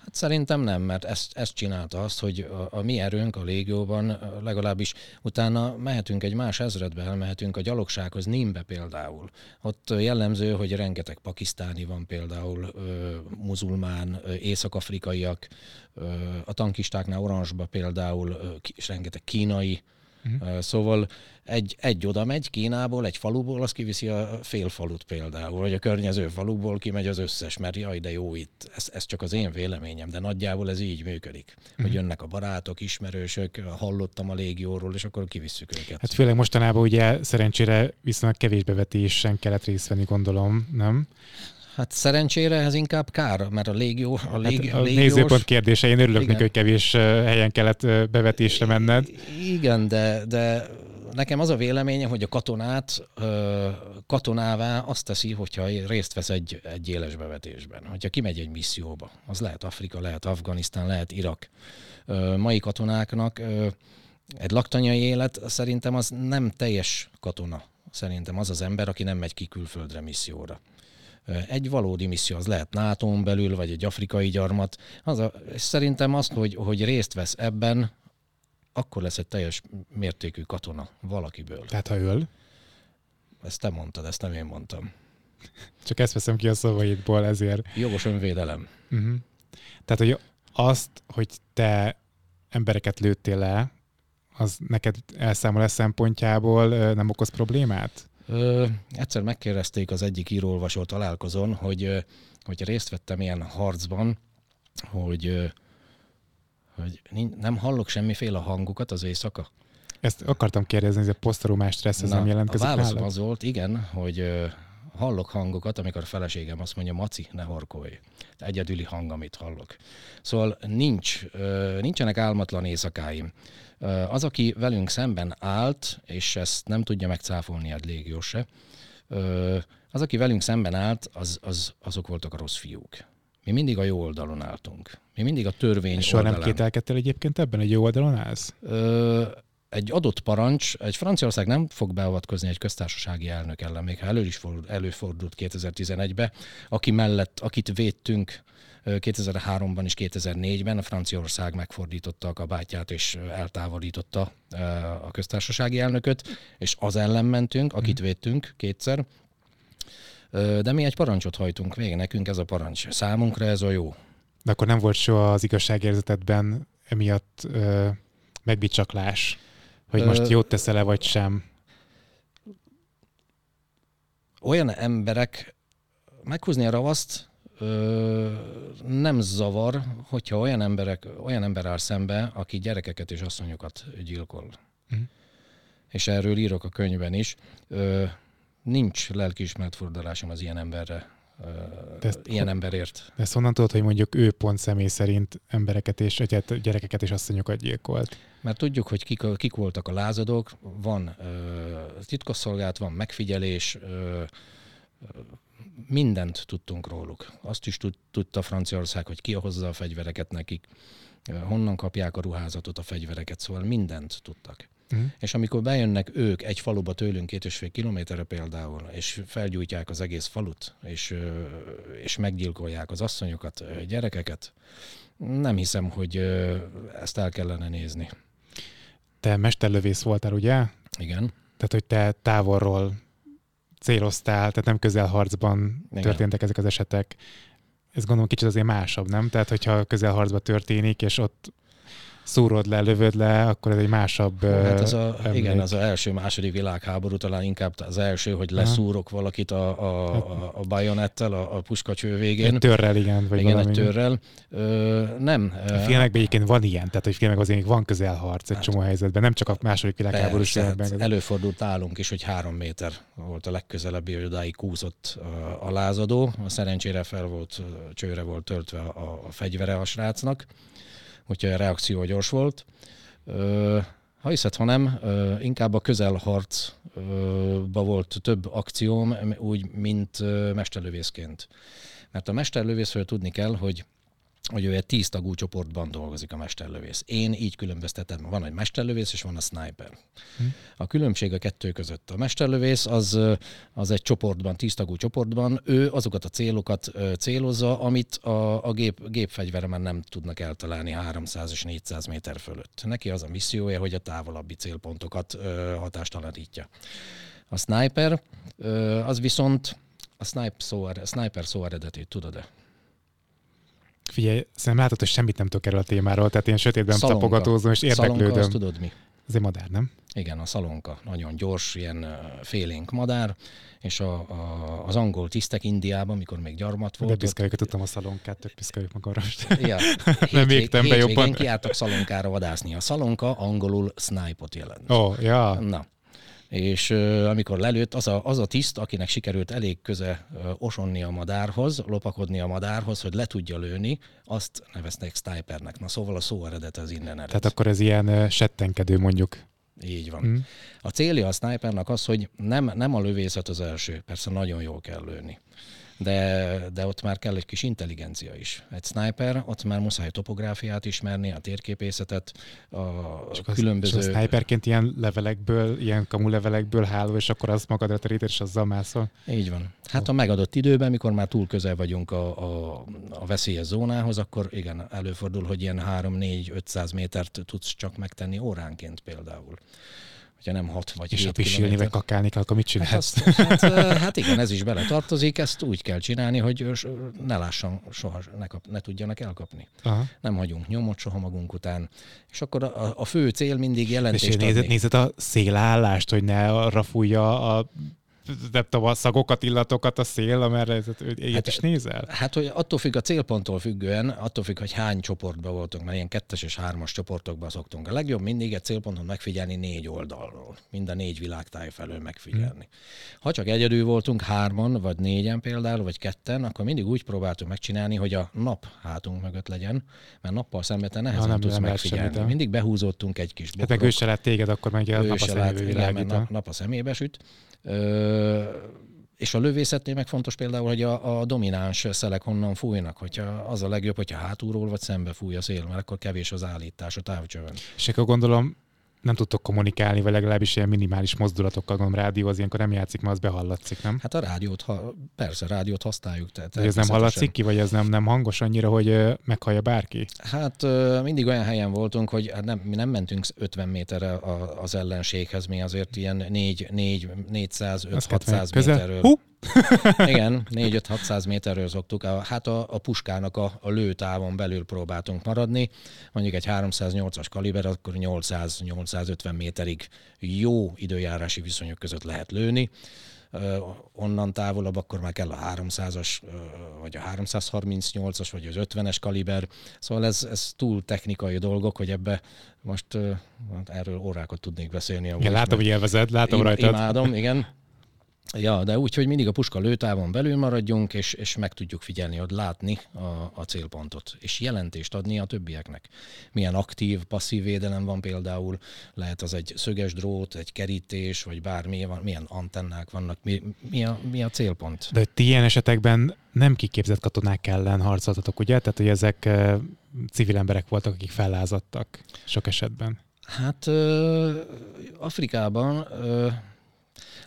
Hát szerintem nem, mert ezt, ezt csinálta azt, hogy a, a mi erőnk a légióban legalábbis utána mehetünk egy más ezredbe, elmehetünk a gyalogsághoz, Nimbe például. Ott jellemző, hogy rengeteg pakisztáni van például, ö, muzulmán, észak-afrikaiak, ö, a tankistáknál Orange-ba például, ö, és rengeteg kínai, Uh-huh. Szóval egy, egy oda megy Kínából, egy faluból, az kiviszi a fél falut például, vagy a környező faluból kimegy az összes, mert jaj, de jó itt. Ez, ez csak az én véleményem, de nagyjából ez így működik. Uh-huh. Hogy mhm. jönnek a barátok, ismerősök, hallottam a légióról, és akkor kivisszük őket. Hát főleg mostanában ugye szerencsére viszonylag kevés bevetésen kellett részt venni, gondolom, nem? Hát szerencsére ez inkább kár, mert a légió... A, légi, hát a légiós... nézőpont kérdése, én örülök neki, hogy kevés helyen kellett bevetésre menned. Igen, de, de nekem az a véleményem, hogy a katonát katonává azt teszi, hogyha részt vesz egy, egy éles bevetésben. Hogyha kimegy egy misszióba, az lehet Afrika, lehet Afganisztán, lehet Irak. Mai katonáknak egy laktanyai élet szerintem az nem teljes katona. Szerintem az az ember, aki nem megy ki külföldre misszióra Egy valódi misszió, az lehet nato belül, vagy egy afrikai gyarmat. Az a, és szerintem azt, hogy, hogy részt vesz ebben, akkor lesz egy teljes mértékű katona valakiből. Tehát ha öl? Ezt te mondtad, ezt nem én mondtam. Csak ezt veszem ki a szavaidból, ezért. Jogos önvédelem. Uh-huh. Tehát, hogy azt, hogy te embereket lőttél le, az neked elszámolás szempontjából nem okoz problémát? Ö, egyszer megkérdezték az egyik írólvasó találkozón, hogy, hogy részt vettem ilyen harcban, hogy, hogy nem hallok semmiféle hangukat az éjszaka. Ezt akartam kérdezni, hogy a posztraumás stressz ez nem jelentkezik A válaszom az volt, igen, hogy hallok hangokat, amikor a feleségem azt mondja, Maci, ne horkolj. Egyedüli hang, amit hallok. Szóval nincs, nincsenek álmatlan éjszakáim. Az, aki velünk szemben állt, és ezt nem tudja megcáfolni a légió se, az, aki velünk szemben állt, az, az, azok voltak a rossz fiúk. Mi mindig a jó oldalon álltunk. Mi mindig a törvény Soha oldalán. nem kételkedtél egyébként ebben, egy jó oldalon állsz? Ö, egy adott parancs, egy Franciaország nem fog beavatkozni egy köztársasági elnök ellen, még ha elő is fordult, előfordult 2011-ben, aki mellett, akit védtünk 2003-ban és 2004-ben, a Franciaország megfordította a kabátját és eltávolította a köztársasági elnököt, és az ellen mentünk, akit mhm. védtünk kétszer, de mi egy parancsot hajtunk végig, nekünk ez a parancs. Számunkra ez a jó. De akkor nem volt soha az igazságérzetetben emiatt ö, megbicsaklás? Hogy most jót teszel-e, vagy sem? Olyan emberek, meghúzni a ravaszt ö, nem zavar, hogyha olyan, emberek, olyan ember áll szembe, aki gyerekeket és asszonyokat gyilkol. Mm. És erről írok a könyvben is. Ö, nincs lelkiismert fordulásom az ilyen emberre, de ezt, ilyen emberért. De ezt honnan tudod, hogy mondjuk ő pont személy szerint embereket és egyet, gyerekeket és asszonyokat gyilkolt? Mert tudjuk, hogy kik, kik voltak a lázadók, van ö, titkosszolgált, van megfigyelés, ö, mindent tudtunk róluk. Azt is tud, tudta Franciaország, hogy ki hozza a fegyvereket nekik, honnan kapják a ruházatot, a fegyvereket, szóval mindent tudtak. Uh-huh. És amikor bejönnek ők egy faluba tőlünk két és fél kilométerre például, és felgyújtják az egész falut, és, és meggyilkolják az asszonyokat, gyerekeket, nem hiszem, hogy ezt el kellene nézni. Te mesterlövész voltál, ugye? Igen. Tehát, hogy te távolról céloztál, tehát nem közelharcban Igen. történtek ezek az esetek. Ez gondolom kicsit azért másabb, nem? Tehát, hogyha közelharcban történik, és ott szúrod le, lövöd le, akkor ez egy másabb Hát az a, igen, az első, második világháború talán inkább az első, hogy leszúrok Aha. valakit a, a, hát- a, a bajonettel, a, a puskacső végén. Egy törrel, igen. Vagy igen, valami. egy törrel. Ö, nem. A filmekben egyébként van ilyen, tehát hogy filmek azért van közelharc egy hát, csomó helyzetben, nem csak a második világháborús filmekben. Hát előfordult állunk is, hogy három méter volt a legközelebbi, hogy odáig kúszott a, a lázadó. Szerencsére fel volt, csőre volt töltve a, a fegyvere a srácnak úgyhogy a reakció gyors volt. Ha hiszed, ha nem, inkább a közelharcba volt több akcióm, úgy, mint mesterlövészként. Mert a mesterlövészről tudni kell, hogy hogy ő egy tíz tagú csoportban dolgozik a mesterlövész. Én így különböztetem, van egy mesterlövész és van a sniper. Hm. A különbség a kettő között. A mesterlövész az, az egy csoportban, tíz tagú csoportban, ő azokat a célokat célozza, amit a, a gép, gépfegyveremen nem tudnak eltalálni 300 és 400 méter fölött. Neki az a missziója, hogy a távolabbi célpontokat hatástalanítja. A sniper, az viszont a sniper szó, a sniper szó eredetét tudod-e? Figyelj, szerintem látod, hogy semmit nem tudok erről a témáról, tehát én sötétben szalonka. tapogatózom és érdeklődöm. Szalonka, azt tudod mi? Ez egy madár, nem? Igen, a szalonka. Nagyon gyors, ilyen félénk madár, és a, a, az angol tisztek Indiában, mikor még gyarmat volt. De piszkáljuk, tudtam a szalonkát, tök piszkáljuk magarast. Ja, [LAUGHS] nem végtem be jobban. kiártak szalonkára vadászni. A szalonka angolul snipe-ot jelent. Ó, oh, ja. Na, és amikor lelőtt, az a, az a tiszt, akinek sikerült elég köze osonni a madárhoz, lopakodni a madárhoz, hogy le tudja lőni, azt nevezték snipernek. Na szóval a szó eredete az innen ered. Tehát akkor ez ilyen settenkedő mondjuk. Így van. Mm. A célja a snipernak az, hogy nem, nem a lövészet az első, persze nagyon jól kell lőni, de, de ott már kell egy kis intelligencia is. Egy sniper, ott már muszáj topográfiát ismerni, a térképészetet, a És az, különböző... És a sniperként ilyen levelekből, ilyen kamu levelekből háló, és akkor azt magadra teríted, és azzal mászol. Így van. Hát a megadott időben, mikor már túl közel vagyunk a, a, a veszélyes zónához, akkor igen, előfordul, hogy ilyen 3-4-500 métert tudsz csak megtenni óránként például. Hogyha nem 6 vagy És 7 ha pisilni vagy kakálni kell, akkor mit Hát, csinálsz? azt, hát, hát igen, ez is bele tartozik, ezt úgy kell csinálni, hogy ne lássan soha, ne, kap, ne tudjanak elkapni. Aha. Nem hagyunk nyomot soha magunk után. És akkor a, a fő cél mindig És jelentést nézed, adni. nézed a szélállást, hogy ne arra fújja a nem tudom, a szagokat, illatokat a szél, amerre ilyet Hát, is nézel? Hát, hogy attól függ a célponttól függően, attól függ, hogy hány csoportban voltunk, mert ilyen kettes és hármas csoportokban szoktunk. A legjobb mindig egy célponton megfigyelni négy oldalról, mind a négy világtáj felől megfigyelni. Ha csak egyedül voltunk hárman, vagy négyen például, vagy ketten, akkor mindig úgy próbáltuk megcsinálni, hogy a nap hátunk mögött legyen, mert nappal szemben te nehezen Ja, nem- tudsz nem megfigyelni. semmit, ha? mindig behúzódtunk egy kis Hát meg bokrok, ő se lát téged, akkor meg a szemébe világít. nap, nap a szemébe süt. Ö, és a lövészetnél meg fontos például, hogy a, a domináns szelek honnan fújnak. Hogyha az a legjobb, hogyha hátulról vagy szembe fúj a szél, mert akkor kevés az állítás a távcsövön. És akkor gondolom nem tudtok kommunikálni, vagy legalábbis ilyen minimális mozdulatokkal, gondolom rádió az ilyenkor nem játszik, mert az behallatszik, nem? Hát a rádiót, ha, persze, rádiót használjuk. Tehát ez nem hallatszik ki, vagy ez nem, nem hangos annyira, hogy meghallja bárki? Hát mindig olyan helyen voltunk, hogy hát nem, mi nem mentünk 50 méterre az ellenséghez, mi azért ilyen 4, 4, 400, Az 600 közel. méterről. Hú! Igen, 4-5-600 méterről szoktuk. A, hát a, a puskának a, a lőtávon belül próbáltunk maradni. Mondjuk egy 308-as kaliber, akkor 800-850 méterig jó időjárási viszonyok között lehet lőni. Ö, onnan távolabb akkor már kell a 300-as, ö, vagy a 338-as, vagy az 50-es kaliber. Szóval ez, ez túl technikai dolgok, hogy ebbe most hát erről órákat tudnék beszélni. Igen, látom, hogy élvezed, látom Im- rajtad. Imádom, igen. Ja, de úgy, hogy mindig a puska lőtávon belül maradjunk, és, és meg tudjuk figyelni, hogy látni a, a célpontot, és jelentést adni a többieknek. Milyen aktív, passzív védelem van például, lehet az egy szöges drót, egy kerítés, vagy bármi, milyen antennák vannak, mi, mi, a, mi a célpont. De ti ilyen esetekben nem kiképzett katonák ellen harcoltatok, ugye? Tehát, hogy ezek civil emberek voltak, akik fellázadtak sok esetben. Hát ö, Afrikában ö,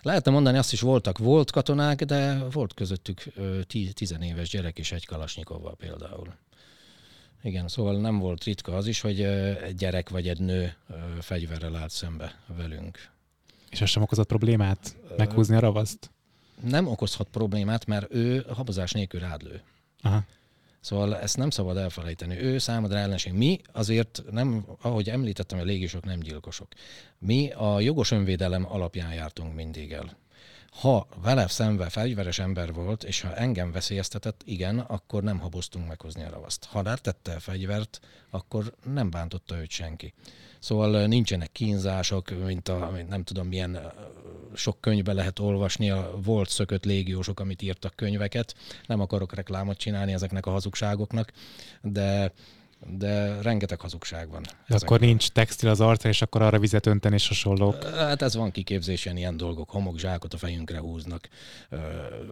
lehetne mondani, azt is voltak, volt katonák, de volt közöttük tí- tizenéves gyerek is egy kalasnyikovval például. Igen, szóval nem volt ritka az is, hogy egy gyerek vagy egy nő fegyverrel állt szembe velünk. És ez sem okozott problémát meghúzni a ravaszt? Nem okozhat problémát, mert ő habozás nélkül rád lő. Aha. Szóval ezt nem szabad elfelejteni. Ő számodra ellenség. Mi azért nem, ahogy említettem, a légisok nem gyilkosok. Mi a jogos önvédelem alapján jártunk mindig el. Ha vele szembe fegyveres ember volt, és ha engem veszélyeztetett, igen, akkor nem haboztunk meghozni a ravaszt. Ha rátette a fegyvert, akkor nem bántotta őt senki. Szóval nincsenek kínzások, mint a, nem tudom milyen sok könyvbe lehet olvasni, a volt szökött légiósok, amit írtak könyveket. Nem akarok reklámot csinálni ezeknek a hazugságoknak, de de rengeteg hazugság van. De akkor nincs textil az arcra, és akkor arra vizet önteni, és hasonlók. Hát ez van kiképzésen, ilyen dolgok, homokzsákot a fejünkre húznak,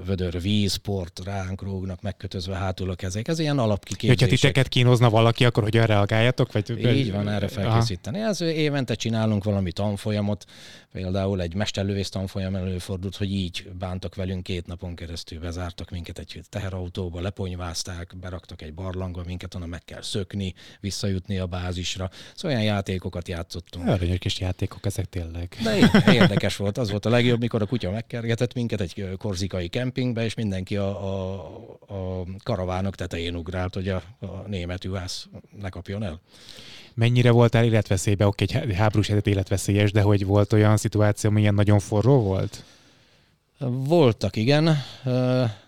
vödör víz, port ránk rógnak, megkötözve hátul a kezek. Ez ilyen Ja, alapkiképzések. hogyha titeket kínozna valaki, akkor hogyan reagáljatok? Vagy... Így van, erre felkészíteni. Ez évente csinálunk valami tanfolyamot, például egy mesterlövész tanfolyam előfordult, hogy így bántak velünk két napon keresztül, bezártak minket egy teherautóba, leponyvázták, beraktak egy barlangba, minket onnan meg kell szökni, visszajutni a bázisra. Szóval olyan játékokat játszottunk. Aranyos kis játékok ezek tényleg. De érdekes volt, az volt a legjobb, mikor a kutya megkergetett minket egy korzikai kempingbe, és mindenki a, a, a karavánok tetején ugrált, hogy a, a német juhász ne kapjon el. Mennyire voltál életveszélybe? Oké, egy há- háborús helyzet életveszélyes, de hogy volt olyan szituáció, ami ilyen nagyon forró volt? Voltak, igen.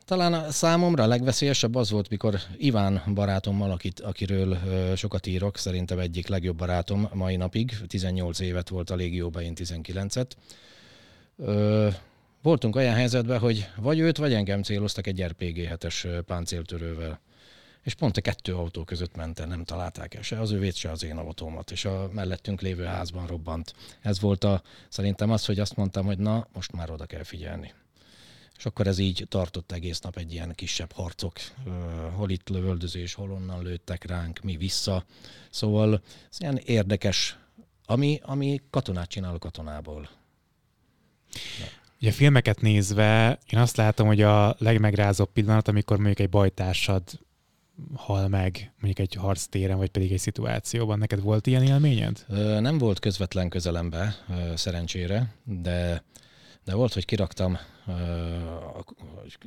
Talán a számomra a legveszélyesebb az volt, mikor Iván barátommal, akit, akiről sokat írok, szerintem egyik legjobb barátom mai napig, 18 évet volt a légióban, én 19-et. Ö, Voltunk olyan helyzetben, hogy vagy őt, vagy engem céloztak egy RPG 7-es páncéltörővel. És pont a kettő autó között ment el, nem találták el se az övét, se az én autómat, és a mellettünk lévő házban robbant. Ez volt a, szerintem az, hogy azt mondtam, hogy na, most már oda kell figyelni. És akkor ez így tartott egész nap egy ilyen kisebb harcok, hol itt lövöldözés, hol onnan lőttek ránk, mi vissza. Szóval ez ilyen érdekes, ami, ami katonát csinál a katonából. Ugye a filmeket nézve én azt látom, hogy a legmegrázóbb pillanat, amikor mondjuk egy bajtársad hal meg, mondjuk egy harctéren, vagy pedig egy szituációban. Neked volt ilyen élményed? Nem volt közvetlen közelembe, szerencsére, de, de volt, hogy kiraktam,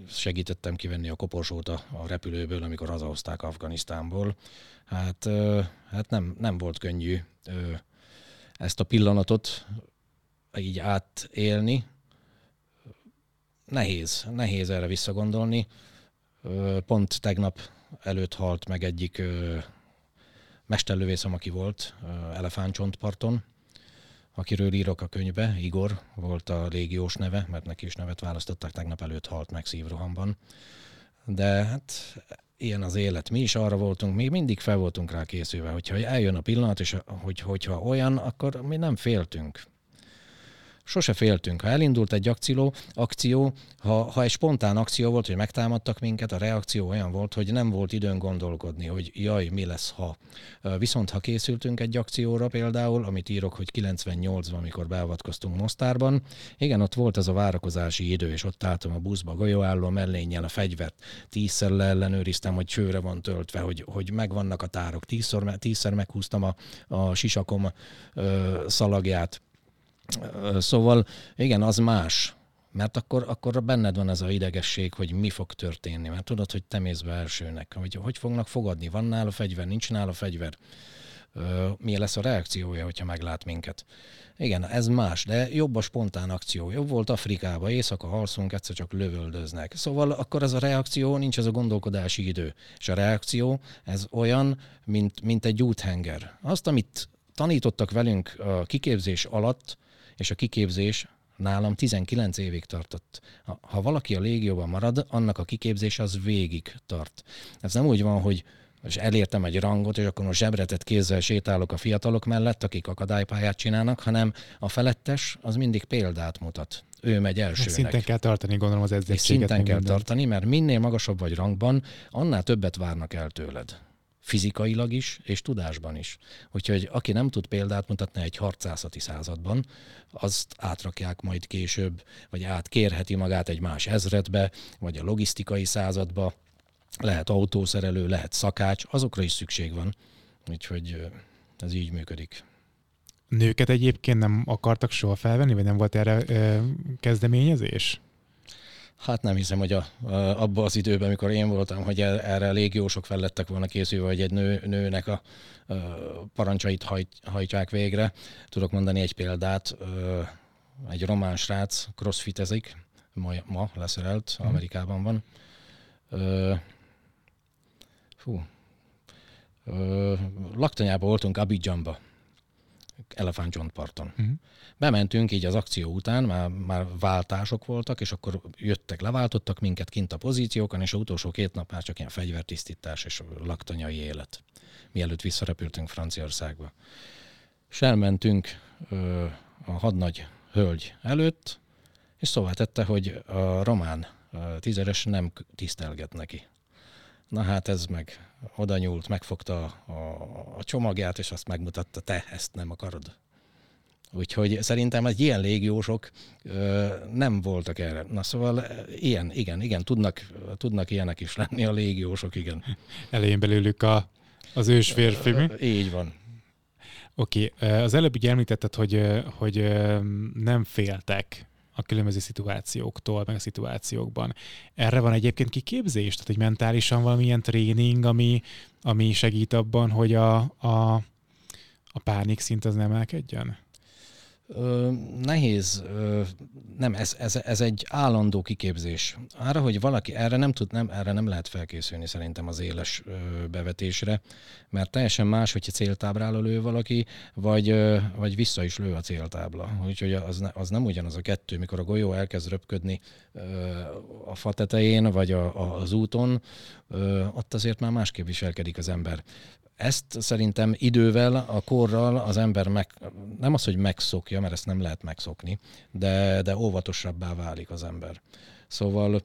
segítettem kivenni a koporsót a, repülőből, amikor hazahozták Afganisztánból. Hát, hát nem, nem volt könnyű ezt a pillanatot így átélni. Nehéz, nehéz erre visszagondolni. Pont tegnap előtt halt meg egyik mesterlövészem, aki volt Elefántcsontparton, akiről írok a könyvbe, Igor volt a légiós neve, mert neki is nevet választották, tegnap előtt halt meg szívrohamban. De hát ilyen az élet. Mi is arra voltunk, mi mindig fel voltunk rá készülve, hogyha eljön a pillanat, és hogy, hogyha olyan, akkor mi nem féltünk sose féltünk. Ha elindult egy akció, akció ha, ha egy spontán akció volt, hogy megtámadtak minket, a reakció olyan volt, hogy nem volt időn gondolkodni, hogy jaj, mi lesz, ha. Viszont ha készültünk egy akcióra például, amit írok, hogy 98-ban, amikor beavatkoztunk Mostárban, igen, ott volt az a várakozási idő, és ott álltam a buszba, golyóálló mellénnyel a fegyvert, tízszer leellenőriztem, hogy csőre van töltve, hogy, hogy megvannak a tárok, tízszer, tízszer meghúztam a, a sisakom ö, szalagját, Szóval igen, az más. Mert akkor, akkor benned van ez a idegesség, hogy mi fog történni. Mert tudod, hogy te mész be elsőnek. Hogy, hogy fognak fogadni? Van nála fegyver? Nincs nála fegyver? milyen lesz a reakciója, hogyha meglát minket. Igen, ez más, de jobb a spontán akció. Jobb volt Afrikába, éjszaka halszunk, egyszer csak lövöldöznek. Szóval akkor ez a reakció, nincs ez a gondolkodási idő. És a reakció, ez olyan, mint, mint egy úthenger. Azt, amit tanítottak velünk a kiképzés alatt, és a kiképzés nálam 19 évig tartott. Ha valaki a légióban marad, annak a kiképzés az végig tart. Ez nem úgy van, hogy és elértem egy rangot, és akkor most zsebretett kézzel sétálok a fiatalok mellett, akik akadálypályát csinálnak, hanem a felettes az mindig példát mutat. Ő megy elsőnek. Szinten kell tartani, gondolom az edzésséget. Szinten kell mindent. tartani, mert minél magasabb vagy rangban, annál többet várnak el tőled fizikailag is, és tudásban is. Úgyhogy aki nem tud példát mutatni egy harcászati században, azt átrakják majd később, vagy átkérheti magát egy más ezredbe, vagy a logisztikai századba, lehet autószerelő, lehet szakács, azokra is szükség van. Úgyhogy ez így működik. Nőket egyébként nem akartak soha felvenni, vagy nem volt erre ö, kezdeményezés? Hát nem hiszem, hogy a, a, abban az időben, amikor én voltam, hogy erre légiósok fel lettek volna készülve, hogy egy nő, nőnek a, a parancsait hajt, hajtják végre. Tudok mondani egy példát. Egy román srác crossfitezik, ma, ma leszerelt, mm. Amerikában van. Fú. Laktanyában voltunk Abidjanba elefántcsontparton. Uh-huh. Bementünk így az akció után, már, már váltások voltak, és akkor jöttek, leváltottak minket kint a pozíciókon, és az utolsó két nap már csak ilyen fegyvertisztítás és laktanyai élet, mielőtt visszarepültünk Franciaországba. És elmentünk ö, a hadnagy hölgy előtt, és szóval tette, hogy a román tízeres nem tisztelget neki. Na hát ez meg oda nyúlt, megfogta a, a csomagját, és azt megmutatta, te ezt nem akarod. Úgyhogy szerintem egy ilyen légiósok ö, nem voltak erre. Na szóval ilyen, igen, igen, tudnak, tudnak ilyenek is lenni a légiósok, igen. Elején belőlük a, az ős férfi, mi? Így van. Oké, okay. az előbb ugye említetted, hogy, hogy nem féltek a különböző szituációktól, meg a szituációkban. Erre van egyébként kiképzés? Tehát, hogy mentálisan valamilyen tréning, ami, ami segít abban, hogy a, a, a pánik szint az nem emelkedjen? Nehéz, ö, nem, ez, ez, ez egy állandó kiképzés. Arra, hogy valaki erre nem tud, nem, erre nem lehet felkészülni szerintem az éles ö, bevetésre, mert teljesen más, hogyha céltábrára lő valaki, vagy, ö, vagy vissza is lő a céltábla. Úgyhogy az, ne, az nem ugyanaz a kettő, mikor a golyó elkezd röpködni ö, a fa tetején, vagy a, a, az úton, ö, ott azért már másképp viselkedik az ember ezt szerintem idővel, a korral az ember meg, nem az, hogy megszokja, mert ezt nem lehet megszokni, de, de óvatosabbá válik az ember. Szóval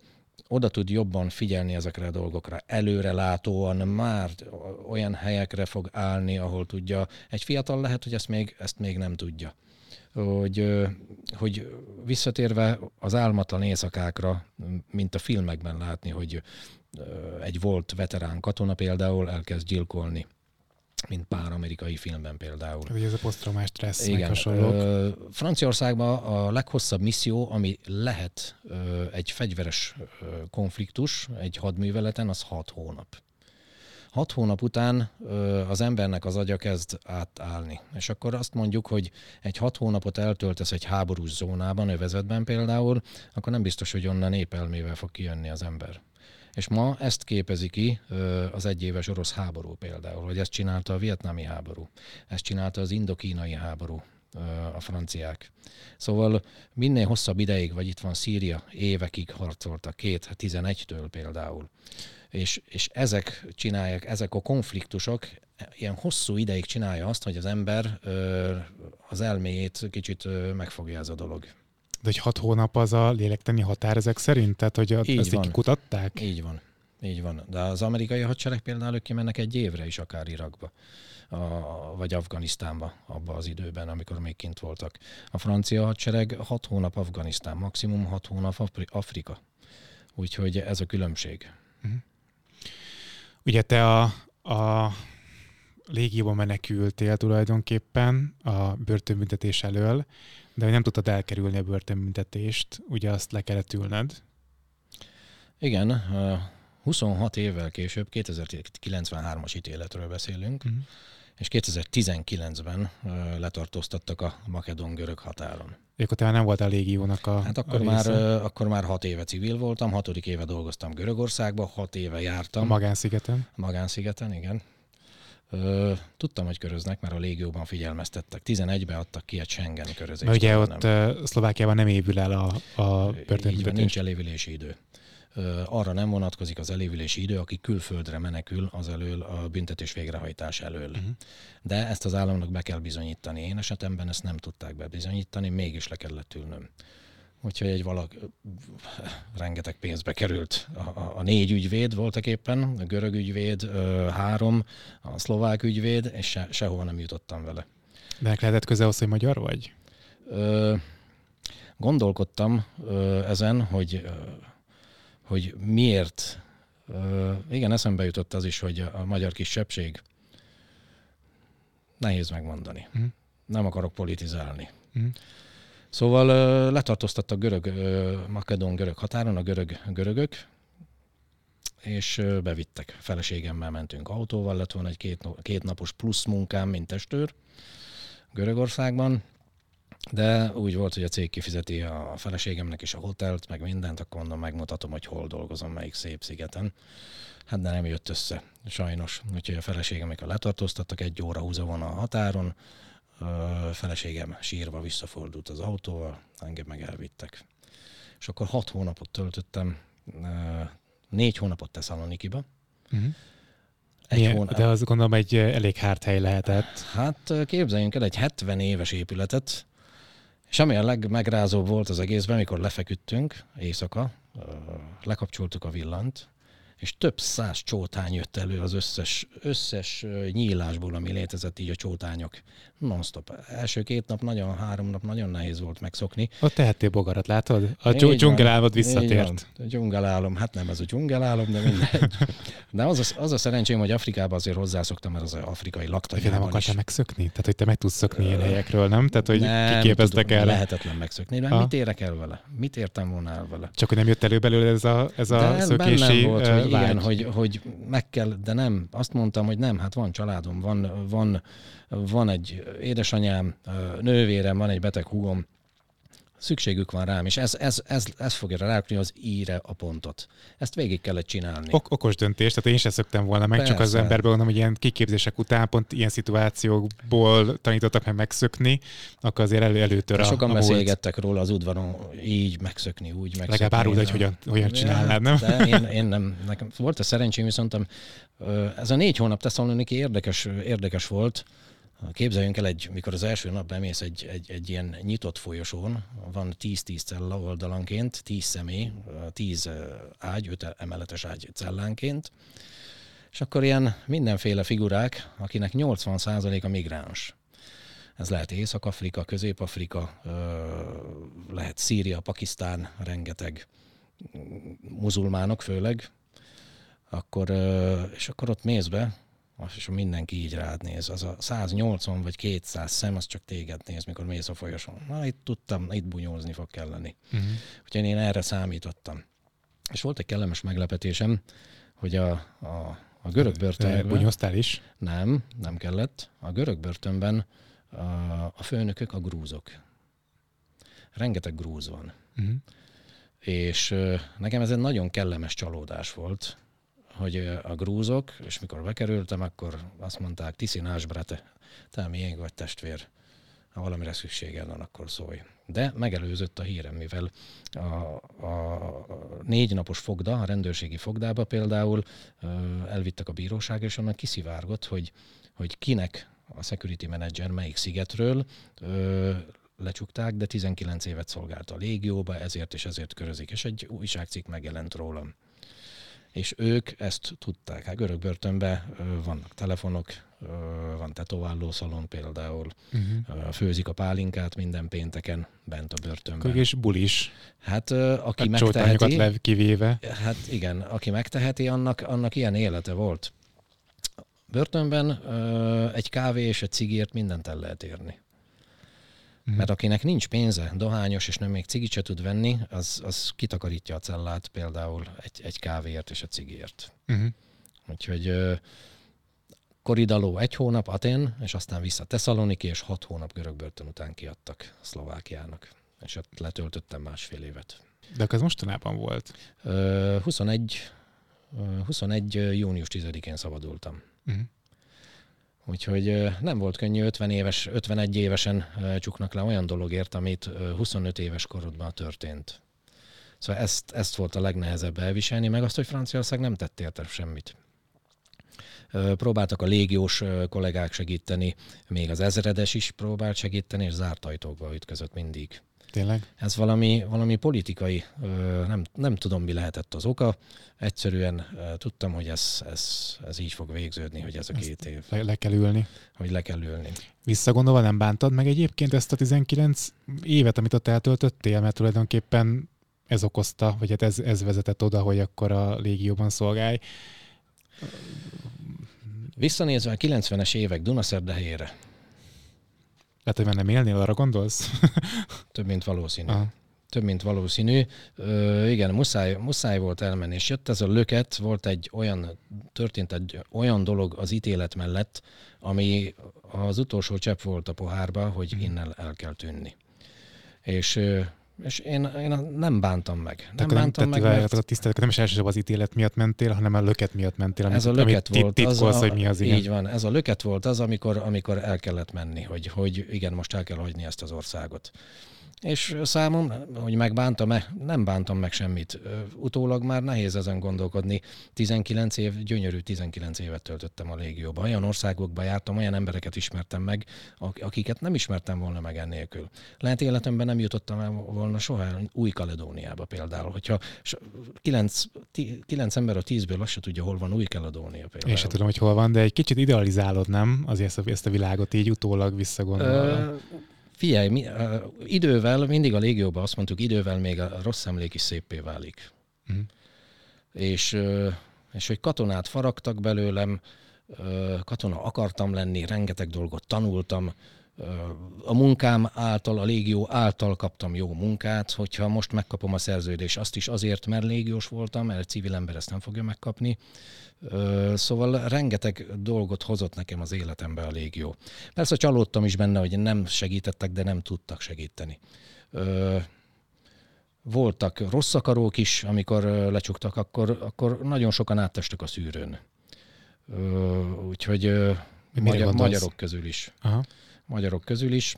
oda tud jobban figyelni ezekre a dolgokra. Előrelátóan már olyan helyekre fog állni, ahol tudja. Egy fiatal lehet, hogy ezt még, ezt még nem tudja. Hogy, hogy visszatérve az álmatlan éjszakákra, mint a filmekben látni, hogy egy volt veterán katona például elkezd gyilkolni mint pár amerikai filmben például. Ugye ez a posztraumás stressz, Igen. hasonlók. Franciaországban a leghosszabb misszió, ami lehet egy fegyveres konfliktus egy hadműveleten, az hat hónap. Hat hónap után az embernek az agya kezd átállni. És akkor azt mondjuk, hogy egy hat hónapot eltöltesz egy háborús zónában, övezetben például, akkor nem biztos, hogy onnan népelmével fog kijönni az ember. És ma ezt képezi ki az egyéves orosz háború például, hogy ezt csinálta a vietnámi háború, ezt csinálta az indokínai háború, a franciák. Szóval minél hosszabb ideig, vagy itt van Szíria, évekig harcoltak, két, 11-től például. És, és ezek csinálják, ezek a konfliktusok ilyen hosszú ideig csinálja azt, hogy az ember az elméjét kicsit megfogja ez a dolog. De hogy hat hónap az a lélektani határ ezek szerint? Tehát, hogy Így ezt van. kutatták? Így van. Így van. De az amerikai hadsereg például ők kimennek egy évre is akár Irakba, a, vagy Afganisztánba abba az időben, amikor még kint voltak. A francia hadsereg hat hónap Afganisztán, maximum hat hónap Afrika. Úgyhogy ez a különbség. Uh-huh. Ugye te a, a légióban menekültél tulajdonképpen a börtönbüntetés elől, de nem tudtad elkerülni a börtönbüntetést, ugye azt le kellett ülned. Igen, 26 évvel később, 2093-as ítéletről beszélünk, uh-huh. és 2019-ben letartóztattak a makedon-görög határon. Akkor te nem voltál légiónak a Hát akkor, a már, akkor már hat éve civil voltam, hatodik éve dolgoztam Görögországba, hat éve jártam. A Magánszigeten? A Magánszigeten, igen. Tudtam, hogy köröznek, mert a légióban figyelmeztettek. 11-be adtak ki egy Schengen körözést. Ugye ott nem. Szlovákiában nem évül el a, a börtönbüntetés. nincs elévülési idő. Arra nem vonatkozik az elévülési idő, aki külföldre menekül az elől a büntetés végrehajtás elől. Uh-huh. De ezt az államnak be kell bizonyítani. Én esetemben ezt nem tudták bebizonyítani, mégis le kellett ülnöm. Úgyhogy egy valak, [LAUGHS] rengeteg pénzbe került. A, a, a négy ügyvéd voltak éppen, a görög ügyvéd, ö, három, a szlovák ügyvéd, és se, sehova nem jutottam vele. De lehetett köze az, hogy magyar vagy? Ö, gondolkodtam ö, ezen, hogy, ö, hogy miért. Ö, igen, eszembe jutott az is, hogy a magyar kisebbség nehéz megmondani. Mm. Nem akarok politizálni. Mm. Szóval letartóztattak görög, makedon görög határon a görög, görögök, és bevittek. Feleségemmel mentünk autóval, lett volna egy két, két napos plusz munkám, mint testőr Görögországban, de úgy volt, hogy a cég kifizeti a feleségemnek is a hotelt, meg mindent, akkor mondom, megmutatom, hogy hol dolgozom, melyik szép szigeten. Hát de nem jött össze, sajnos. Úgyhogy a feleségem, amikor letartóztattak, egy óra húza van a határon, feleségem sírva visszafordult az autóval, engem meg elvittek. És akkor hat hónapot töltöttem, négy hónapot Tesszalonikiba. Uh-huh. Egy hónap... De az gondolom egy elég hárt hely lehetett. Hát képzeljünk el egy 70 éves épületet, és ami a legmegrázóbb volt az egészben, amikor lefeküdtünk éjszaka, lekapcsoltuk a villant, és több száz csótány jött elő az összes, összes nyílásból, ami létezett így a csótányok. Non-stop. Első két nap, nagyon, három nap nagyon nehéz volt megszokni. Ott tehettél bogarat, látod? A dzsungelálmod visszatért. A dzsungelálom, hát nem ez a dzsungelálom, de mindegy. De az a, az a szerencsém, hogy Afrikában azért hozzászoktam, mert az afrikai laktanyában Nem akartál megszökni? Tehát, hogy te meg tudsz szökni ilyen helyekről, nem? Tehát, hogy nem, kiképeztek el. Lehetetlen megszökni. De mit érek el vele? Mit értem volna el vele? Csak, hogy nem jött elő belőle ez a, ez a de szökési volt, hogy igen, hogy, hogy meg kell, de nem. Azt mondtam, hogy nem, hát van családom, van, van, van egy édesanyám, nővérem, van egy beteg húgom, Szükségük van rám, és ez, ez, ez, ez fogja rákni az íre a pontot. Ezt végig kellett csinálni. Ok- okos döntés, tehát én sem szöktem volna meg, Persze. csak az emberből gondolom, hogy ilyen kiképzések után pont ilyen szituációkból tanítottak meg megszökni, akkor azért elő, előtör a, Sokan a beszélgettek róla az udvaron, így megszökni, úgy megszökni. Legalább áruld, hogy hogyan, hogyan csinálnád, nem? De én, én nem. Nekem volt a szerencsém, viszont ez a négy hónap Tesszaloniki érdekes, érdekes volt, Képzeljünk el, egy, mikor az első nap bemész egy, egy, egy ilyen nyitott folyosón, van 10-10 cella oldalanként, 10 személy, 10 ágy, 5 emeletes ágy cellánként, és akkor ilyen mindenféle figurák, akinek 80% a migráns. Ez lehet Észak-Afrika, Közép-Afrika, lehet Szíria, Pakisztán, rengeteg muzulmánok főleg, akkor, és akkor ott mész be, és mindenki így rád néz. Az a 180 vagy 200 szem, az csak téged néz, mikor mész a folyosón. Na, itt tudtam, itt bunyózni fog kelleni. Uh-huh. Úgyhogy én erre számítottam. És volt egy kellemes meglepetésem, hogy a, a, a görög börtönben... Bunyóztál is? Nem, nem kellett. A görög börtönben a, a főnökök a grúzok. Rengeteg grúz van. Uh-huh. És nekem ez egy nagyon kellemes csalódás volt, hogy a grúzok, és mikor bekerültem, akkor azt mondták, Tiszinás brate, te miénk vagy testvér, ha valamire szükséged van, akkor szólj. De megelőzött a hírem, mivel a, a négy napos fogda, a rendőrségi fogdába például elvittek a bíróság, és onnan kiszivárgott, hogy, hogy kinek a security manager melyik szigetről ö, lecsukták, de 19 évet szolgált a légióba, ezért és ezért körözik, és egy újságcikk megjelent rólam és ők ezt tudták. Hát görög börtönben vannak telefonok, van tetováló szalon például, uh-huh. főzik a pálinkát minden pénteken bent a börtönben. És bulis. Hát aki hát megteheti... le kivéve. Hát igen, aki megteheti, annak, annak ilyen élete volt. Börtönben egy kávé és egy cigért mindent el lehet érni. Uh-huh. Mert akinek nincs pénze, dohányos, és nem még cigit se tud venni, az, az kitakarítja a cellát például egy, egy kávéért és egy cigért. Uh-huh. Úgyhogy Koridaló egy hónap Atén, és aztán vissza Tesszaloniki, és hat hónap görög börtön után kiadtak Szlovákiának. És ott letöltöttem másfél évet. De akkor ez mostanában volt? 21, 21 június 10-én szabadultam. Uh-huh. Úgyhogy nem volt könnyű 50 éves, 51 évesen csuknak le olyan dologért, amit 25 éves korodban történt. Szóval ezt, ezt volt a legnehezebb elviselni, meg azt, hogy Franciaország nem tett érte semmit. Próbáltak a légiós kollégák segíteni, még az ezredes is próbált segíteni, és zárt ajtókba ütközött mindig. Tényleg? Ez valami, valami politikai, nem, nem tudom, mi lehetett az oka. Egyszerűen tudtam, hogy ez, ez, ez így fog végződni, hogy ez a két év. Le, le kell ülni. Hogy le kell ülni. Visszagondolva nem bántad meg egyébként ezt a 19 évet, amit ott eltöltöttél, mert tulajdonképpen ez okozta, vagy hát ez, ez vezetett oda, hogy akkor a légióban szolgálj. Visszanézve a 90-es évek Dunaszerdehelyére, lehet, hogy már nem élnél, arra gondolsz? [LAUGHS] Több, mint valószínű. Aha. Több, mint valószínű. Ö, igen, muszáj, muszáj volt elmenni, és jött ez a löket, volt egy olyan, történt egy olyan dolog az ítélet mellett, ami az utolsó csepp volt a pohárba, hogy mhm. innen el kell tűnni. És és én, én nem bántam meg. Nem Akkor bántam nem, meg, mert... a tiszteletet nem is elsősorban az ítélet miatt mentél, hanem a löket miatt mentél. Amit, ez a löket amit volt titkolsz, az, a, hogy mi az igen. Így van, ez a löket volt az, amikor, amikor el kellett menni, hogy, hogy igen, most el kell hagyni ezt az országot. És számom, hogy megbántam-e, nem bántam meg semmit. Utólag már nehéz ezen gondolkodni. 19 év, gyönyörű 19 évet töltöttem a légióban. Olyan országokba jártam, olyan embereket ismertem meg, akiket nem ismertem volna meg ennélkül. Lehet életemben nem jutottam el volna soha Új-Kaledóniába például. Hogyha 9, 9 ember a 10-ből azt se tudja, hol van Új-Kaledónia például. Én sem tudom, hogy hol van, de egy kicsit idealizálod, nem? Azért ezt a világot így utólag visszagondolva. Figyelj, mi, uh, idővel, mindig a légióban azt mondtuk, idővel még a rossz emlék is szépé válik. Mm. És, uh, és hogy katonát faragtak belőlem, katona akartam lenni, rengeteg dolgot tanultam, a munkám által, a légió által kaptam jó munkát, hogyha most megkapom a szerződést, azt is azért, mert légiós voltam, mert egy civil ember ezt nem fogja megkapni. Szóval rengeteg dolgot hozott nekem az életembe a légió. Persze csalódtam is benne, hogy nem segítettek, de nem tudtak segíteni. Voltak rossz akarók is, amikor lecsuktak, akkor, akkor nagyon sokan áttestek a szűrőn. Úgyhogy magyar, magyarok közül is. Aha magyarok közül is.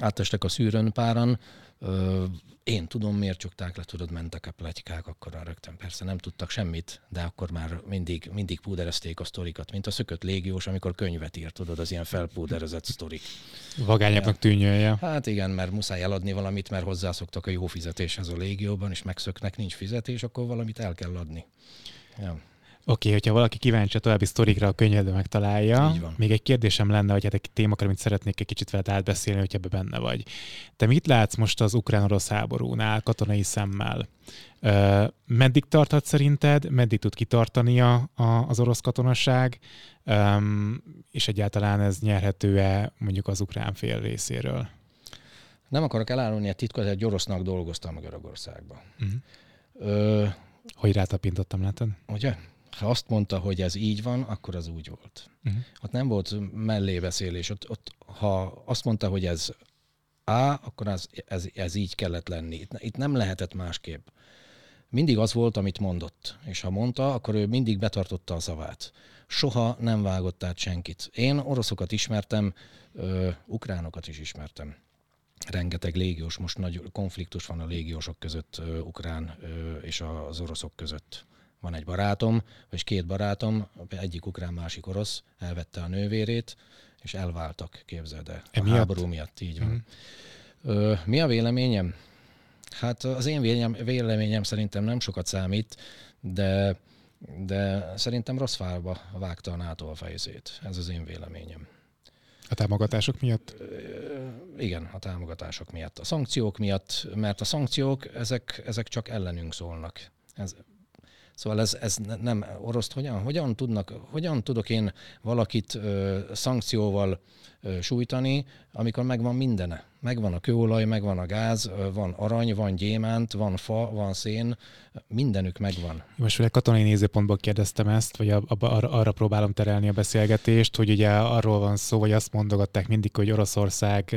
átestek a szűrőn páran, Ö, én tudom, miért csukták le, tudod, mentek a pletykák, akkor rögtön persze nem tudtak semmit, de akkor már mindig, mindig púderezték a sztorikat, mint a szökött légiós, amikor könyvet írt, tudod, az ilyen felpúderezett sztorik. Vagányoknak ja. tűnjön, Hát igen, mert muszáj eladni valamit, mert hozzászoktak a jó fizetéshez a légióban, és megszöknek, nincs fizetés, akkor valamit el kell adni. Ja. Oké, okay, hogyha valaki kíváncsi a további sztorikra, a könyvedben megtalálja. Még egy kérdésem lenne, hogy hát egy témakör, amit szeretnék egy kicsit veled átbeszélni, hogyha ebbe benne vagy. Te mit látsz most az ukrán-orosz háborúnál katonai szemmel? Uh, meddig tarthat szerinted? Meddig tud kitartani a, a, az orosz katonaság? Um, és egyáltalán ez nyerhető-e mondjuk az ukrán fél részéről? Nem akarok elárulni a titkot, egy orosznak dolgoztam Görögországban. Uh-huh. Ö, hogy rátapintottam, látod? Ugye? Ha azt mondta, hogy ez így van, akkor az úgy volt. Uh-huh. Ott nem volt mellébeszélés. Ott, ott, ha azt mondta, hogy ez A, akkor az, ez, ez így kellett lenni. Itt, itt nem lehetett másképp. Mindig az volt, amit mondott. És ha mondta, akkor ő mindig betartotta a szavát. Soha nem vágott át senkit. Én oroszokat ismertem, ö, ukránokat is ismertem. Rengeteg légiós, most nagy konfliktus van a légiósok között, ukrán és az oroszok között van egy barátom, vagy két barátom, egyik ukrán, másik orosz, elvette a nővérét, és elváltak, képzeld el. A miatt? háború miatt, így van. Mm. mi a véleményem? Hát az én véleményem, véleményem szerintem nem sokat számít, de, de szerintem rossz fába vágta a NATO a fejzét. Ez az én véleményem. A támogatások miatt? Igen, a támogatások miatt. A szankciók miatt, mert a szankciók, ezek, ezek csak ellenünk szólnak. Ez, Szóval ez, ez nem oroszt, hogyan, hogyan, tudnak, hogyan tudok én valakit ö, szankcióval ö, sújtani, amikor megvan mindene. Megvan a kőolaj, megvan a gáz, van arany, van gyémánt, van fa, van szén, mindenük megvan. Most egy katonai nézőpontból kérdeztem ezt, vagy arra, arra próbálom terelni a beszélgetést, hogy ugye arról van szó, vagy azt mondogatták mindig, hogy Oroszország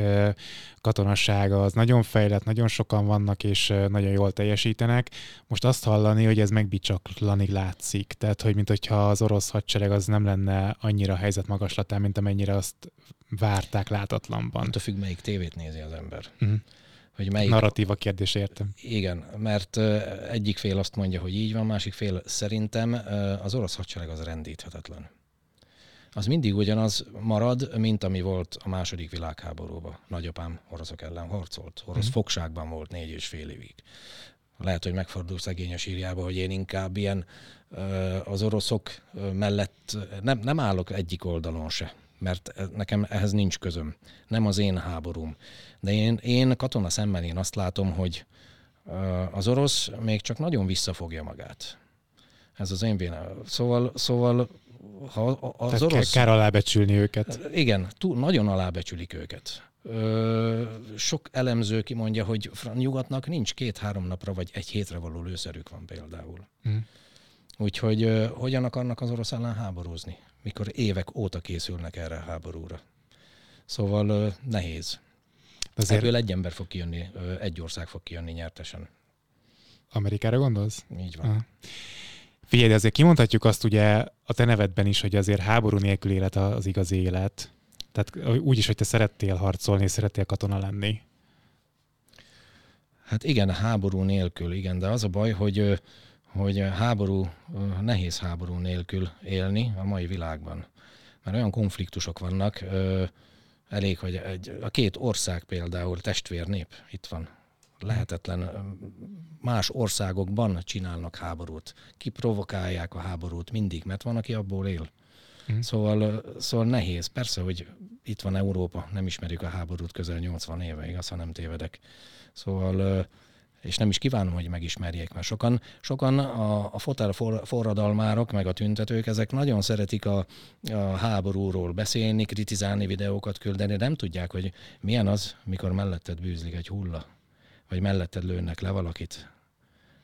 katonassága az nagyon fejlett, nagyon sokan vannak, és nagyon jól teljesítenek. Most azt hallani, hogy ez megbicsaklanig látszik, tehát hogy mint hogyha az orosz hadsereg az nem lenne annyira helyzet magaslatán, mint amennyire azt várták látatlanban. Attól függ, melyik tévét nézi az ember. Uh-huh. Hogy melyik... Narratíva kérdés, értem. Igen, mert egyik fél azt mondja, hogy így van, másik fél szerintem az orosz hadsereg az rendíthetetlen. Az mindig ugyanaz marad, mint ami volt a második világháborúban. Nagyapám oroszok ellen harcolt. Orosz uh-huh. fogságban volt négy és fél évig. Lehet, hogy megfordul szegényes írjába, hogy én inkább ilyen az oroszok mellett nem, nem állok egyik oldalon se mert nekem ehhez nincs közöm. Nem az én háborúm. De én, én katona szemmel én azt látom, hogy az orosz még csak nagyon visszafogja magát. Ez az én véleményem. Szóval, szóval ha az Tehát orosz... Kár alábecsülni őket. Igen, túl, nagyon alábecsülik őket. Ö, sok elemző kimondja, hogy nyugatnak nincs két-három napra vagy egy hétre való lőszerük van például. Mm. Úgyhogy ö, hogyan akarnak az orosz ellen háborúzni? Mikor évek óta készülnek erre a háborúra. Szóval nehéz. Azért... Ebből egy ember fog kijönni, egy ország fog kijönni nyertesen. Amerikára gondolsz? Így van. Aha. Figyelj, azért kimondhatjuk azt ugye a te nevedben is, hogy azért háború nélkül élet az igazi élet. Tehát úgy is, hogy te szerettél harcolni, szerettél katona lenni. Hát igen, háború nélkül, igen, de az a baj, hogy hogy háború, nehéz háború nélkül élni a mai világban. Mert olyan konfliktusok vannak, elég, hogy egy, a két ország például testvérnép itt van. Lehetetlen. Más országokban csinálnak háborút. Kiprovokálják a háborút mindig, mert van, aki abból él. Mm. Szóval, szóval nehéz. Persze, hogy itt van Európa, nem ismerjük a háborút közel 80 éve, igaz, ha nem tévedek. Szóval és nem is kívánom, hogy megismerjék, mert sokan, sokan a, a fotel forradalmárok, meg a tüntetők, ezek nagyon szeretik a, a háborúról beszélni, kritizálni, videókat küldeni, nem tudják, hogy milyen az, mikor melletted bűzlik egy hulla, vagy melletted lőnek le valakit,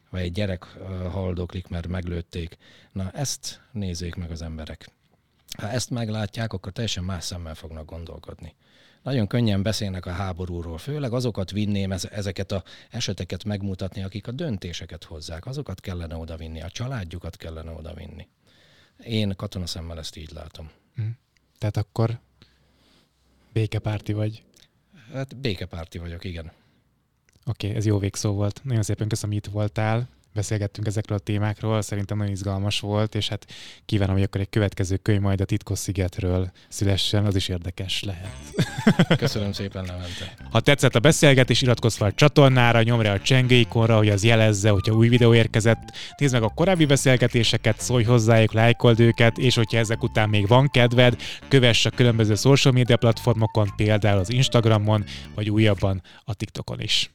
vagy egy gyerek haldoklik, mert meglőtték. Na, ezt nézzék meg az emberek. Ha ezt meglátják, akkor teljesen más szemmel fognak gondolkodni nagyon könnyen beszélnek a háborúról, főleg azokat vinném ezeket a eseteket megmutatni, akik a döntéseket hozzák, azokat kellene odavinni, a családjukat kellene odavinni. Én katona szemmel ezt így látom. Hm. Tehát akkor békepárti vagy? Hát békepárti vagyok, igen. Oké, okay, ez jó végszó volt. Nagyon szépen köszönöm, hogy itt voltál beszélgettünk ezekről a témákról, szerintem nagyon izgalmas volt, és hát kívánom, hogy akkor egy következő könyv majd a Titkos szigetről szülessen, az is érdekes lehet. [LAUGHS] Köszönöm szépen, Levente. Ha tetszett a beszélgetés, iratkozz fel a csatornára, nyomj rá a csengőikonra, hogy az jelezze, hogyha új videó érkezett. Nézd meg a korábbi beszélgetéseket, szólj hozzájuk, lájkold őket, és hogyha ezek után még van kedved, kövess a különböző social media platformokon, például az Instagramon, vagy újabban a TikTokon is.